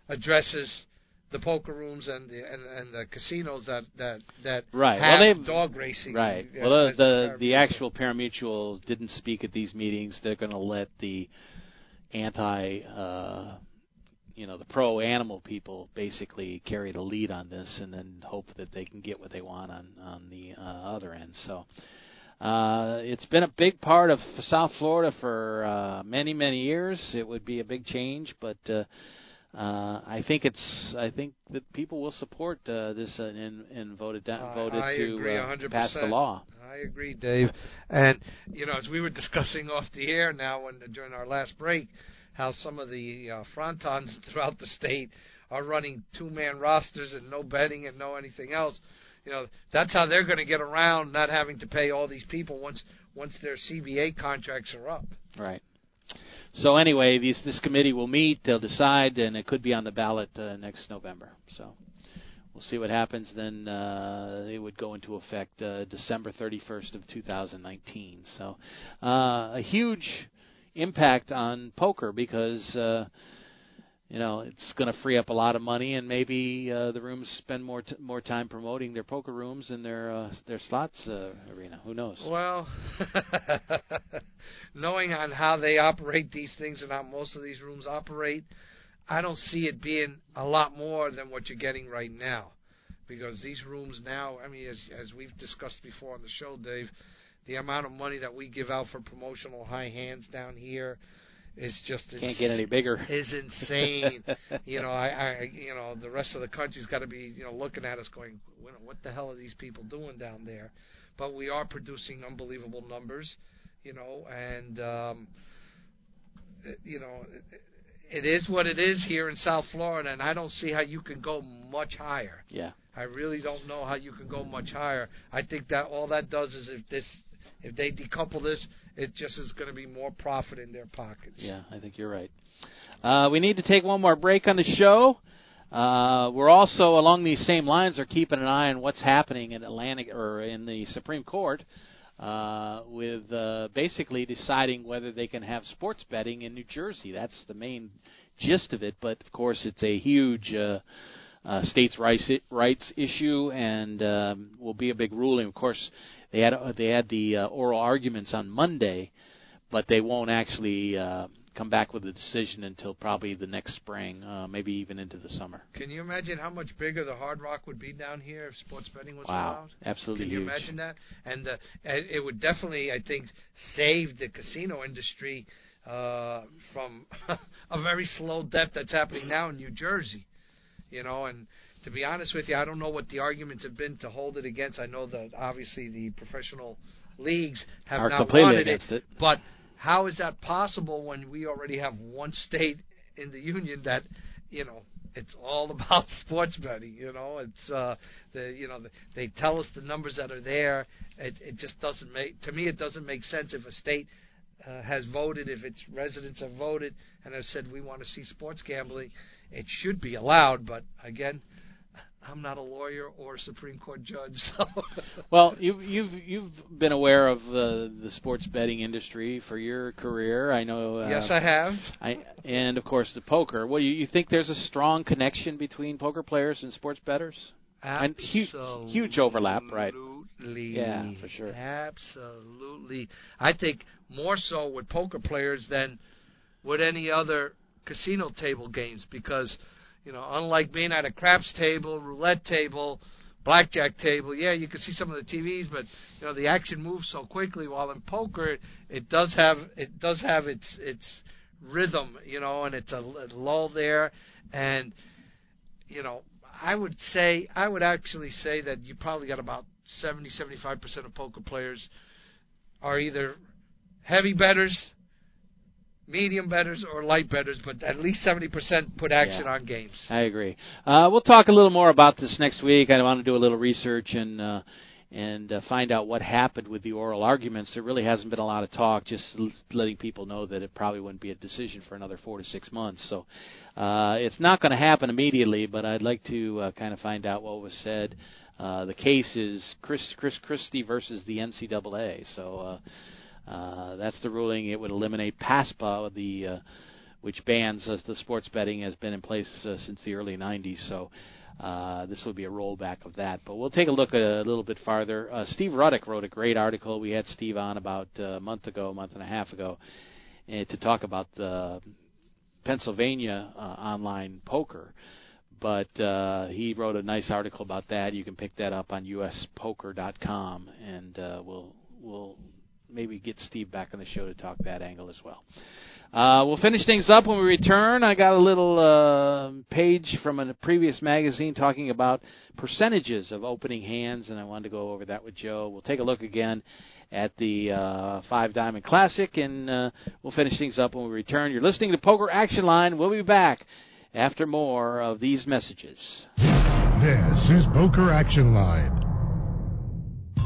addresses the poker rooms and the and, and the casinos that that that Right. have well, they've dog racing. Right. uh, Well, the the, the actual parimutuels didn't speak at these meetings. They're going to let the anti, uh, you know, the pro animal people basically carry the lead on this, and then hope that they can get what they want on on the uh, other end. So. Uh, it's been a big part of South Florida for uh, many, many years. It would be a big change, but uh, uh, I think it's. I think that people will support uh, this uh, and, and vote it down, I- vote it to agree uh, pass the law. I agree, Dave. And you know, as we were discussing off the air now, when during our last break, how some of the uh, frontons *laughs* throughout the state are running two-man rosters and no betting and no anything else. You know, that's how they're going to get around not having to pay all these people once once their CBA contracts are up. Right. So anyway, these, this committee will meet. They'll decide, and it could be on the ballot uh, next November. So we'll see what happens. Then uh, it would go into effect uh, December 31st of 2019. So uh, a huge impact on poker because. Uh, you know, it's going to free up a lot of money, and maybe uh, the rooms spend more t- more time promoting their poker rooms and their uh, their slots uh, arena. Who knows? Well, *laughs* knowing on how they operate these things and how most of these rooms operate, I don't see it being a lot more than what you're getting right now. Because these rooms now, I mean, as as we've discussed before on the show, Dave, the amount of money that we give out for promotional high hands down here is just Can't get any bigger. Is insane. you know, I, I, you know, the rest of the country's got to be, you know, looking at us going, "What what the hell are these people doing down there? But we are producing unbelievable numbers, you know, and um, you know, it, it is what it is here in South Florida, and I don't see how you can go much higher. Yeah. I really don't know how you can go much higher. I think that all that does is if this, if they decouple this, it just is going to be more profit in their pockets. Yeah, I think you're right. Uh, we need to take one more break on the show. Uh, we're also along these same lines are keeping an eye on what's happening in Atlantic or in the Supreme Court uh, with uh, basically deciding whether they can have sports betting in New Jersey. That's the main gist of it. But of course, it's a huge uh, uh, states' rights rights issue, and um, will be a big ruling. Of course, they had they had the uh, oral arguments on Monday, but they won't actually uh, come back with a decision until probably the next spring, uh, maybe even into the summer. Can you imagine how much bigger the Hard Rock would be down here if sports betting was wow, allowed? absolutely Can you huge. imagine that? And uh, and it would definitely, I think, save the casino industry uh, from *laughs* a very slow death that's happening now in New Jersey. You know, and to be honest with you, I don't know what the arguments have been to hold it against. I know that obviously the professional leagues have Are not completely wanted against it. but how is that possible when we already have one state in the union that, you know, it's all *laughs* about sports betting. You know, it's uh, the you know the, they tell us the numbers that are there. It, it just doesn't make to me. It doesn't make sense if a state uh, has voted, if its residents have voted and have said we want to see sports gambling, it should be allowed. But again, I'm not a lawyer or a Supreme Court judge, *laughs* so. well, you've you've you've been aware of uh, the sports betting industry for your career. I know. Uh, yes, I have. I and of course the poker. Well, you, you think there's a strong connection between poker players and sports betters? And huge, huge overlap, right? Absolutely. Yeah, for sure. Absolutely. I think more so with poker players than with any other casino table games because you know, unlike being at a craps table, roulette table, blackjack table, yeah, you can see some of the TVs, but you know the action moves so quickly. While in poker, it does have it does have its its rhythm, you know, and it's a, a lull there, and you know, I would say I would actually say that you probably got about 70 75 percent of poker players are either heavy betters medium betters or light betters, but at least 70% put action yeah. on games. I agree. Uh, we'll talk a little more about this next week. I want to do a little research and uh, and uh, find out what happened with the oral arguments. There really hasn't been a lot of talk. Just l- letting people know that it probably wouldn't be a decision for another four to six months. So uh, it's not going to happen immediately. But I'd like to uh, kind of find out what was said. Uh, the case is Chris Chris Christie versus the NCAA. So. Uh, uh, that's the ruling. It would eliminate PASPA, the uh, which bans uh, the sports betting has been in place uh, since the early 90s. So uh, this would be a rollback of that. But we'll take a look at a little bit farther. Uh, Steve Ruddock wrote a great article. We had Steve on about uh, a month ago, a month and a half ago, uh, to talk about the Pennsylvania uh, online poker. But uh, he wrote a nice article about that. You can pick that up on uspoker.com, and uh, we'll we'll maybe get Steve back on the show to talk that angle as well. Uh, we'll finish things up when we return. I got a little uh, page from a previous magazine talking about percentages of opening hands, and I wanted to go over that with Joe. We'll take a look again at the uh, Five Diamond Classic, and uh, we'll finish things up when we return. You're listening to Poker Action Line. We'll be back after more of these messages. This is Poker Action Line.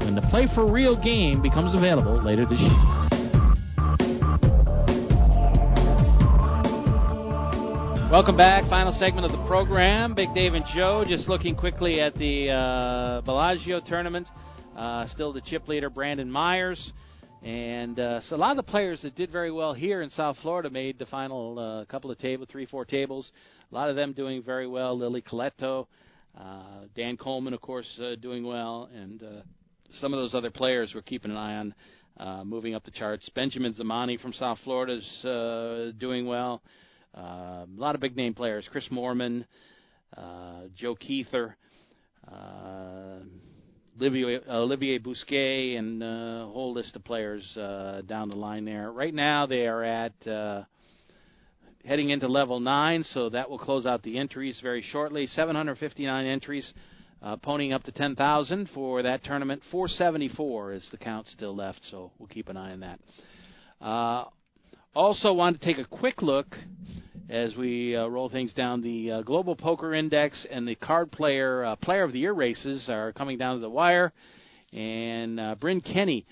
when the Play for Real game becomes available later this year. Welcome back. Final segment of the program. Big Dave and Joe just looking quickly at the uh, Bellagio tournament. Uh, still the chip leader, Brandon Myers. And uh, so a lot of the players that did very well here in South Florida made the final uh, couple of table, three, four tables. A lot of them doing very well. Lily Coletto, uh, Dan Coleman, of course, uh, doing well, and uh, some of those other players we're keeping an eye on uh, moving up the charts. Benjamin Zamani from South Florida is uh, doing well. Uh, a lot of big name players. Chris Moorman, uh, Joe Kuether. Uh, Olivier, Olivier Busquet and uh, a whole list of players uh, down the line there. Right now they are at uh, heading into level nine, so that will close out the entries very shortly. 759 entries, uh, ponying up to 10,000 for that tournament. 474 is the count still left, so we'll keep an eye on that. Uh, also, wanted to take a quick look as we uh, roll things down. The uh, Global Poker Index and the Card Player uh, Player of the Year races are coming down to the wire, and uh, Bryn Kenney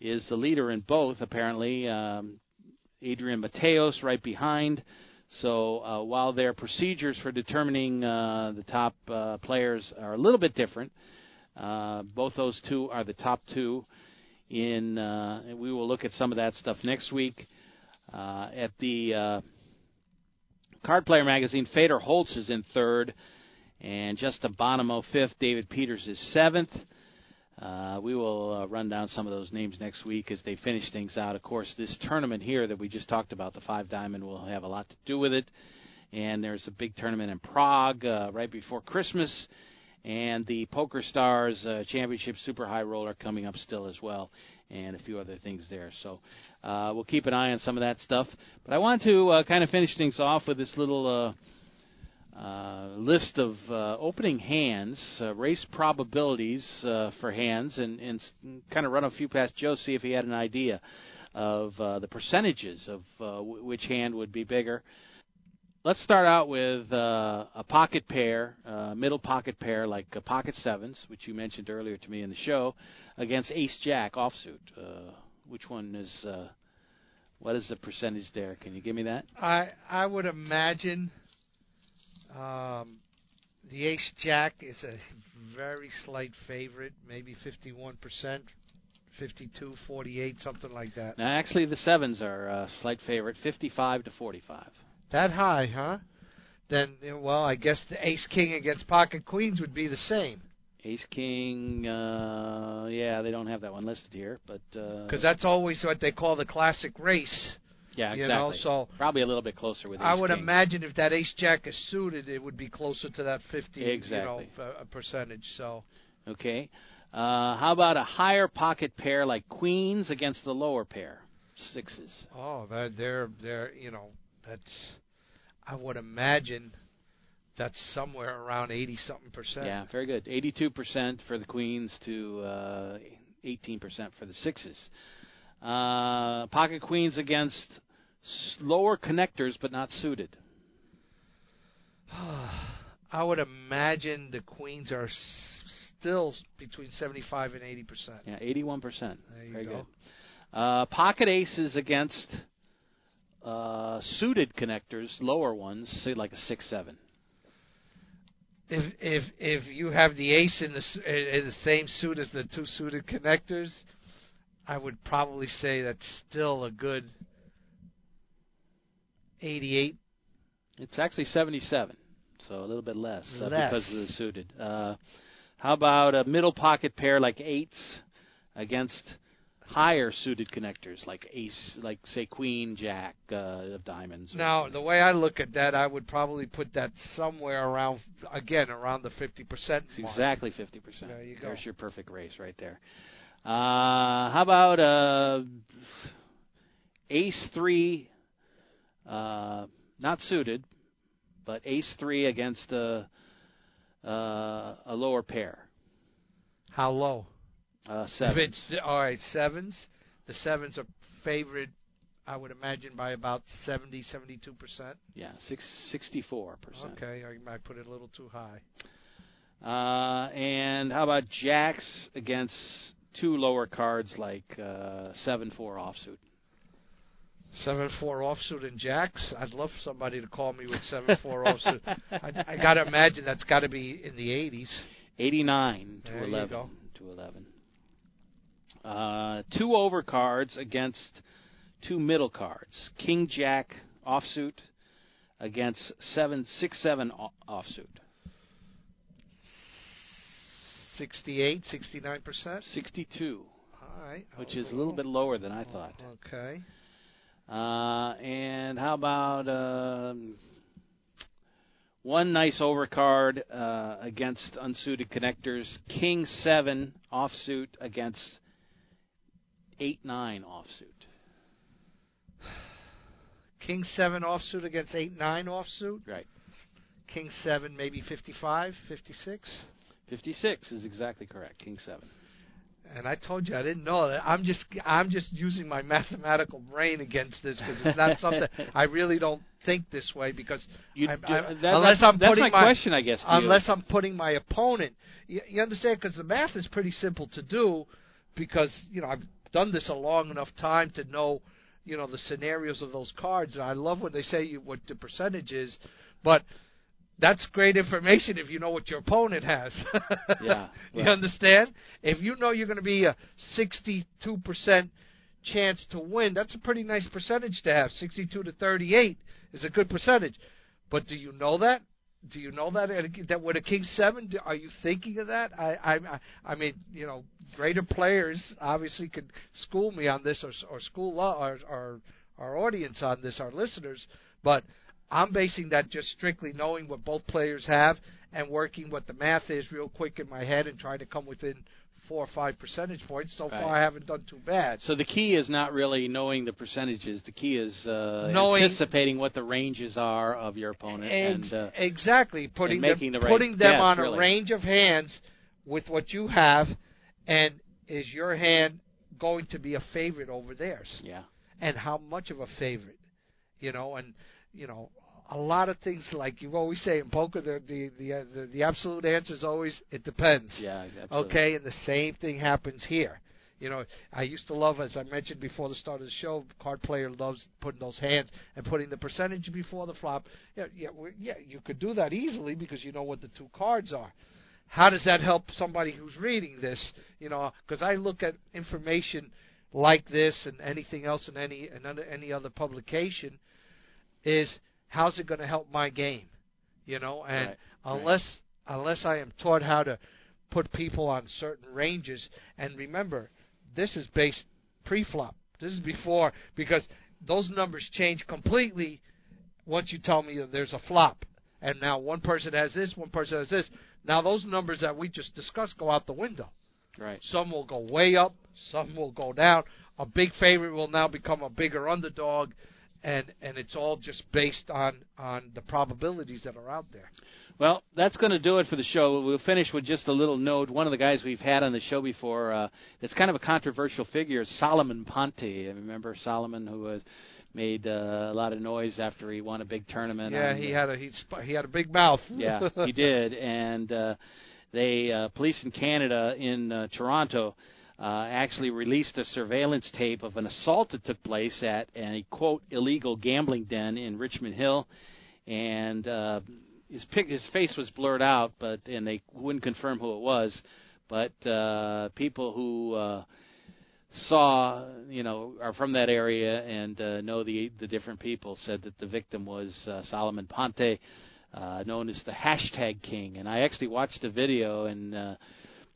is the leader in both. Apparently, um, Adrian Mateos right behind. So uh, while their procedures for determining uh, the top uh, players are a little bit different, uh, both those two are the top two. In uh, we will look at some of that stuff next week. Uh, at the Card Player magazine, Fedor Holz is in third, and Justin Bonomo fifth. David Peters is seventh. Uh, we will uh, run down some of those names next week as they finish things out. Of course, this tournament here that we just talked about, the Five Diamond, will have a lot to do with it. And there's a big tournament in Prague uh, right before Christmas, and the Poker Stars uh, Championship Super High Roller coming up still as well, and a few other things there. So uh, we'll keep an eye on some of that stuff. But I want to uh, kind of finish things off with this little. Uh, uh, list of uh, opening hands, uh, race probabilities uh, for hands, and, and kind of run a few past Joe, see if he had an idea of uh, the percentages of w- which hand would be bigger. Let's start out with a pocket pair, middle pocket pair like pocket sevens, which you mentioned earlier to me in the show, against ace jack offsuit. Which one is? What is the percentage there? Can you give me that? I I would imagine um, the ace jack is a very slight favorite, maybe 51%, 52, 48, something like that. Now, actually, the sevens are a slight favorite, 55 to 45. That high, huh? Then, well, I guess the ace king against pocket queens would be the same. Ace King, uh, yeah, they don't have that one listed here, but because uh, that's always what they call the classic race. Yeah, you exactly. know, so probably a little bit closer with. Ace I would King. imagine if that ace jack is suited, it would be closer to that fifty, Exactly. you know, a percentage. So Okay. Uh, how about a higher pocket pair like queens against the lower pair, sixes? Oh, they're they're, they're you know that's I would imagine that's somewhere around eighty something percent. Yeah, very good. 82% for the queens to uh, 18% for the sixes. Uh, pocket queens against s- lower connectors but not suited. *sighs* I would imagine the queens are s- still between seventy-five and eighty percent. Yeah, 81%. There you Very go. good. Uh, pocket aces against uh, suited connectors, lower ones, say like a six seven. If if if you have the ace in the in the same suit as the two suited connectors, I would probably say that's still a good eighty-eight. It's actually 77, so a little bit less, uh, because of the suited. Uh, how about a middle pocket pair like eights against higher suited connectors like ace, like say queen, jack uh, of diamonds? or Now, the way I look at that, I would probably put that somewhere around again around the fifty percent. It's exactly 50%. There you go. There's your perfect race right there. Uh, how about uh, ace three, uh, not suited, but ace three against a, uh, a lower pair? How low? Uh, seven. If it's all right, sevens. The sevens are favorite. I would imagine by about 70, 72 percent. Yeah, six, 64%. Okay, I might put it a little too high. Uh, and how about jacks against two lower cards like uh, 7 4 offsuit? Seven four offsuit and jacks. I'd love somebody to call me with seven four *laughs* offsuit. I, I got to imagine that's got to be in the eighties. Eighty nine to There eleven. To eleven. Uh, two over cards against two middle cards. King Jack offsuit against seven six seven offsuit. 68, 69 percent. Sixty two, All right. which is a little bit lower than I thought. Okay. Uh, and how about um, one nice overcard uh, against unsuited connectors? King seven offsuit against eight nine offsuit. *sighs* King seven offsuit against eight nine offsuit. Right. King seven maybe 55, 56. Fifty six is exactly correct. King seven. And I told you I didn't know that. I'm just I'm just using my mathematical brain against this because it's not something *laughs* I really don't think this way because do- I, that- unless I'm that's putting my question, I guess, to you. unless I'm putting my opponent. You, you understand? Because the math is pretty simple to do because you know I've done this a long enough time to know you know the scenarios of those cards. And I love when they say you, what the percentage is, but that's great information if you know what your opponent has. *laughs* Yeah, you understand? If you know you're going to be a 62% chance to win, that's a pretty nice percentage to have. 62 to 38 is a good percentage. But do you know that? Do you know that uh, that with a king seven? Are you thinking of that? I I I- mean, you know, greater players obviously could school me on this, or or school our our our audience on this, our listeners. But I'm basing that just strictly knowing what both players have and working what the math is real quick in my head and trying to come within four or five percentage points. So Right. far, I haven't done too bad. So the key is not really knowing the percentages. The key is uh, Knowing- anticipating what the ranges are of your opponent Ex- and uh, exactly putting and them the right putting them guess, on really. a range of hands with what you have, and is your hand going to be a favorite over theirs? yeah. and how much of a favorite, you know, and you know, a lot of things like you always say in poker, the the the uh, the, the absolute answer is always it depends. Yeah, absolutely. Okay, and the same thing happens here. You know, I used to love, as I mentioned before the start of the show, card player loves putting those hands and putting the percentage before the flop. Yeah, yeah, yeah, you could do that easily because you know what the two cards are. How does that help somebody who's reading this? You know, because I look at information like this and anything else in any another any other publication is how's it going to help my game? You know, and Right, unless unless I am taught how to put people on certain ranges, and remember, this is based pre-flop. This is before because those numbers change completely once you tell me that there's a flop. And now one person has this, one person has this. Now those numbers that we just discussed go out the window. Right. Some will go way up, some will go down. A big favorite will now become a bigger underdog, and and it's all just based on on the probabilities that are out there. Well, that's going to do it for the show. We'll finish with just a little note. One of the guys we've had on the show before, uh, that's kind of a controversial figure, is Solomon Ponte. I remember Solomon, who was made uh, a lot of noise after he won a big tournament. yeah, he the- had a he sp- he had a big mouth. yeah, he *laughs* did. And uh, they uh, police in Canada in uh, Toronto uh, actually released a surveillance tape of an assault that took place at a quote illegal gambling den in Richmond Hill, and uh, his pic- his face was blurred out, but and they wouldn't confirm who it was, but uh, people who uh, saw, you know, are from that area and uh, know the the different people said that the victim was uh, Solomon Ponte, uh, known as the hashtag King. And I actually watched the video, and uh,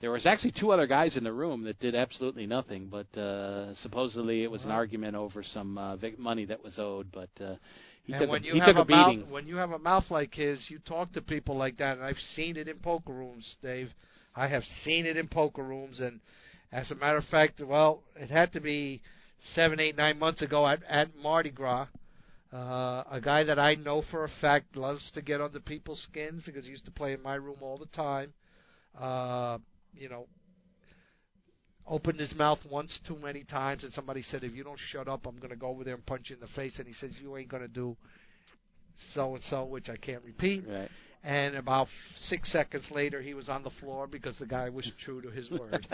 there was actually two other guys in the room that did absolutely nothing, but uh, supposedly it was an argument over some uh, vic- money that was owed. But uh, he and took when a, you he have took a a mouth, beating. when you have a mouth like his, you talk to people like that, and I've seen it in poker rooms, Dave. I have seen it in poker rooms, and as a matter of fact, well, it had to be seven, eight, nine months ago at at Mardi Gras. Uh, a guy that I know for a fact loves to get under people's skins because he used to play in my room all the time. Uh, you know, opened his mouth once too many times, and somebody said, "If you don't shut up, I'm going to go over there and punch you in the face." And he says, "You ain't going to do so and so," which I can't repeat. Right. And about six seconds later, he was on the floor because the guy was true to his word.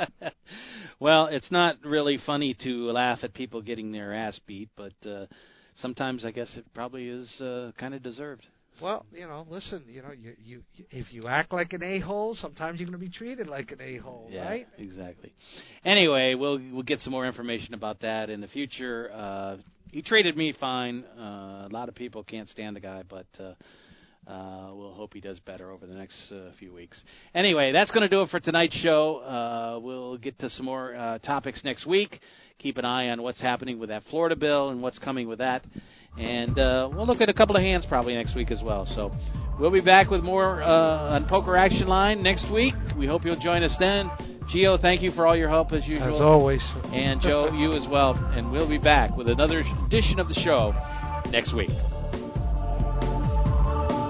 *laughs* well, it's not really funny to laugh at people getting their ass beat, but uh, sometimes I guess it probably is uh, kind of deserved. Well, you know, listen, you know, you you if you act like an a hole, sometimes you're going to be treated like an a hole, yeah, right? Exactly. Anyway, we'll we'll get some more information about that in the future. Uh, he treated me fine. Uh, a lot of people can't stand the guy, but. Uh, uh, we'll hope he does better over the next uh, few weeks. Anyway, that's going to do it for tonight's show. Uh, we'll get to some more uh, topics next week. Keep an eye on what's happening with that Florida bill and what's coming with that. And uh, we'll look at a couple of hands probably next week as well. So we'll be back with more uh, on Poker Action Line next week. We hope you'll join us then. Geo, thank you for all your help as usual. As always. And Joe, you as well. And we'll be back with another edition of the show next week.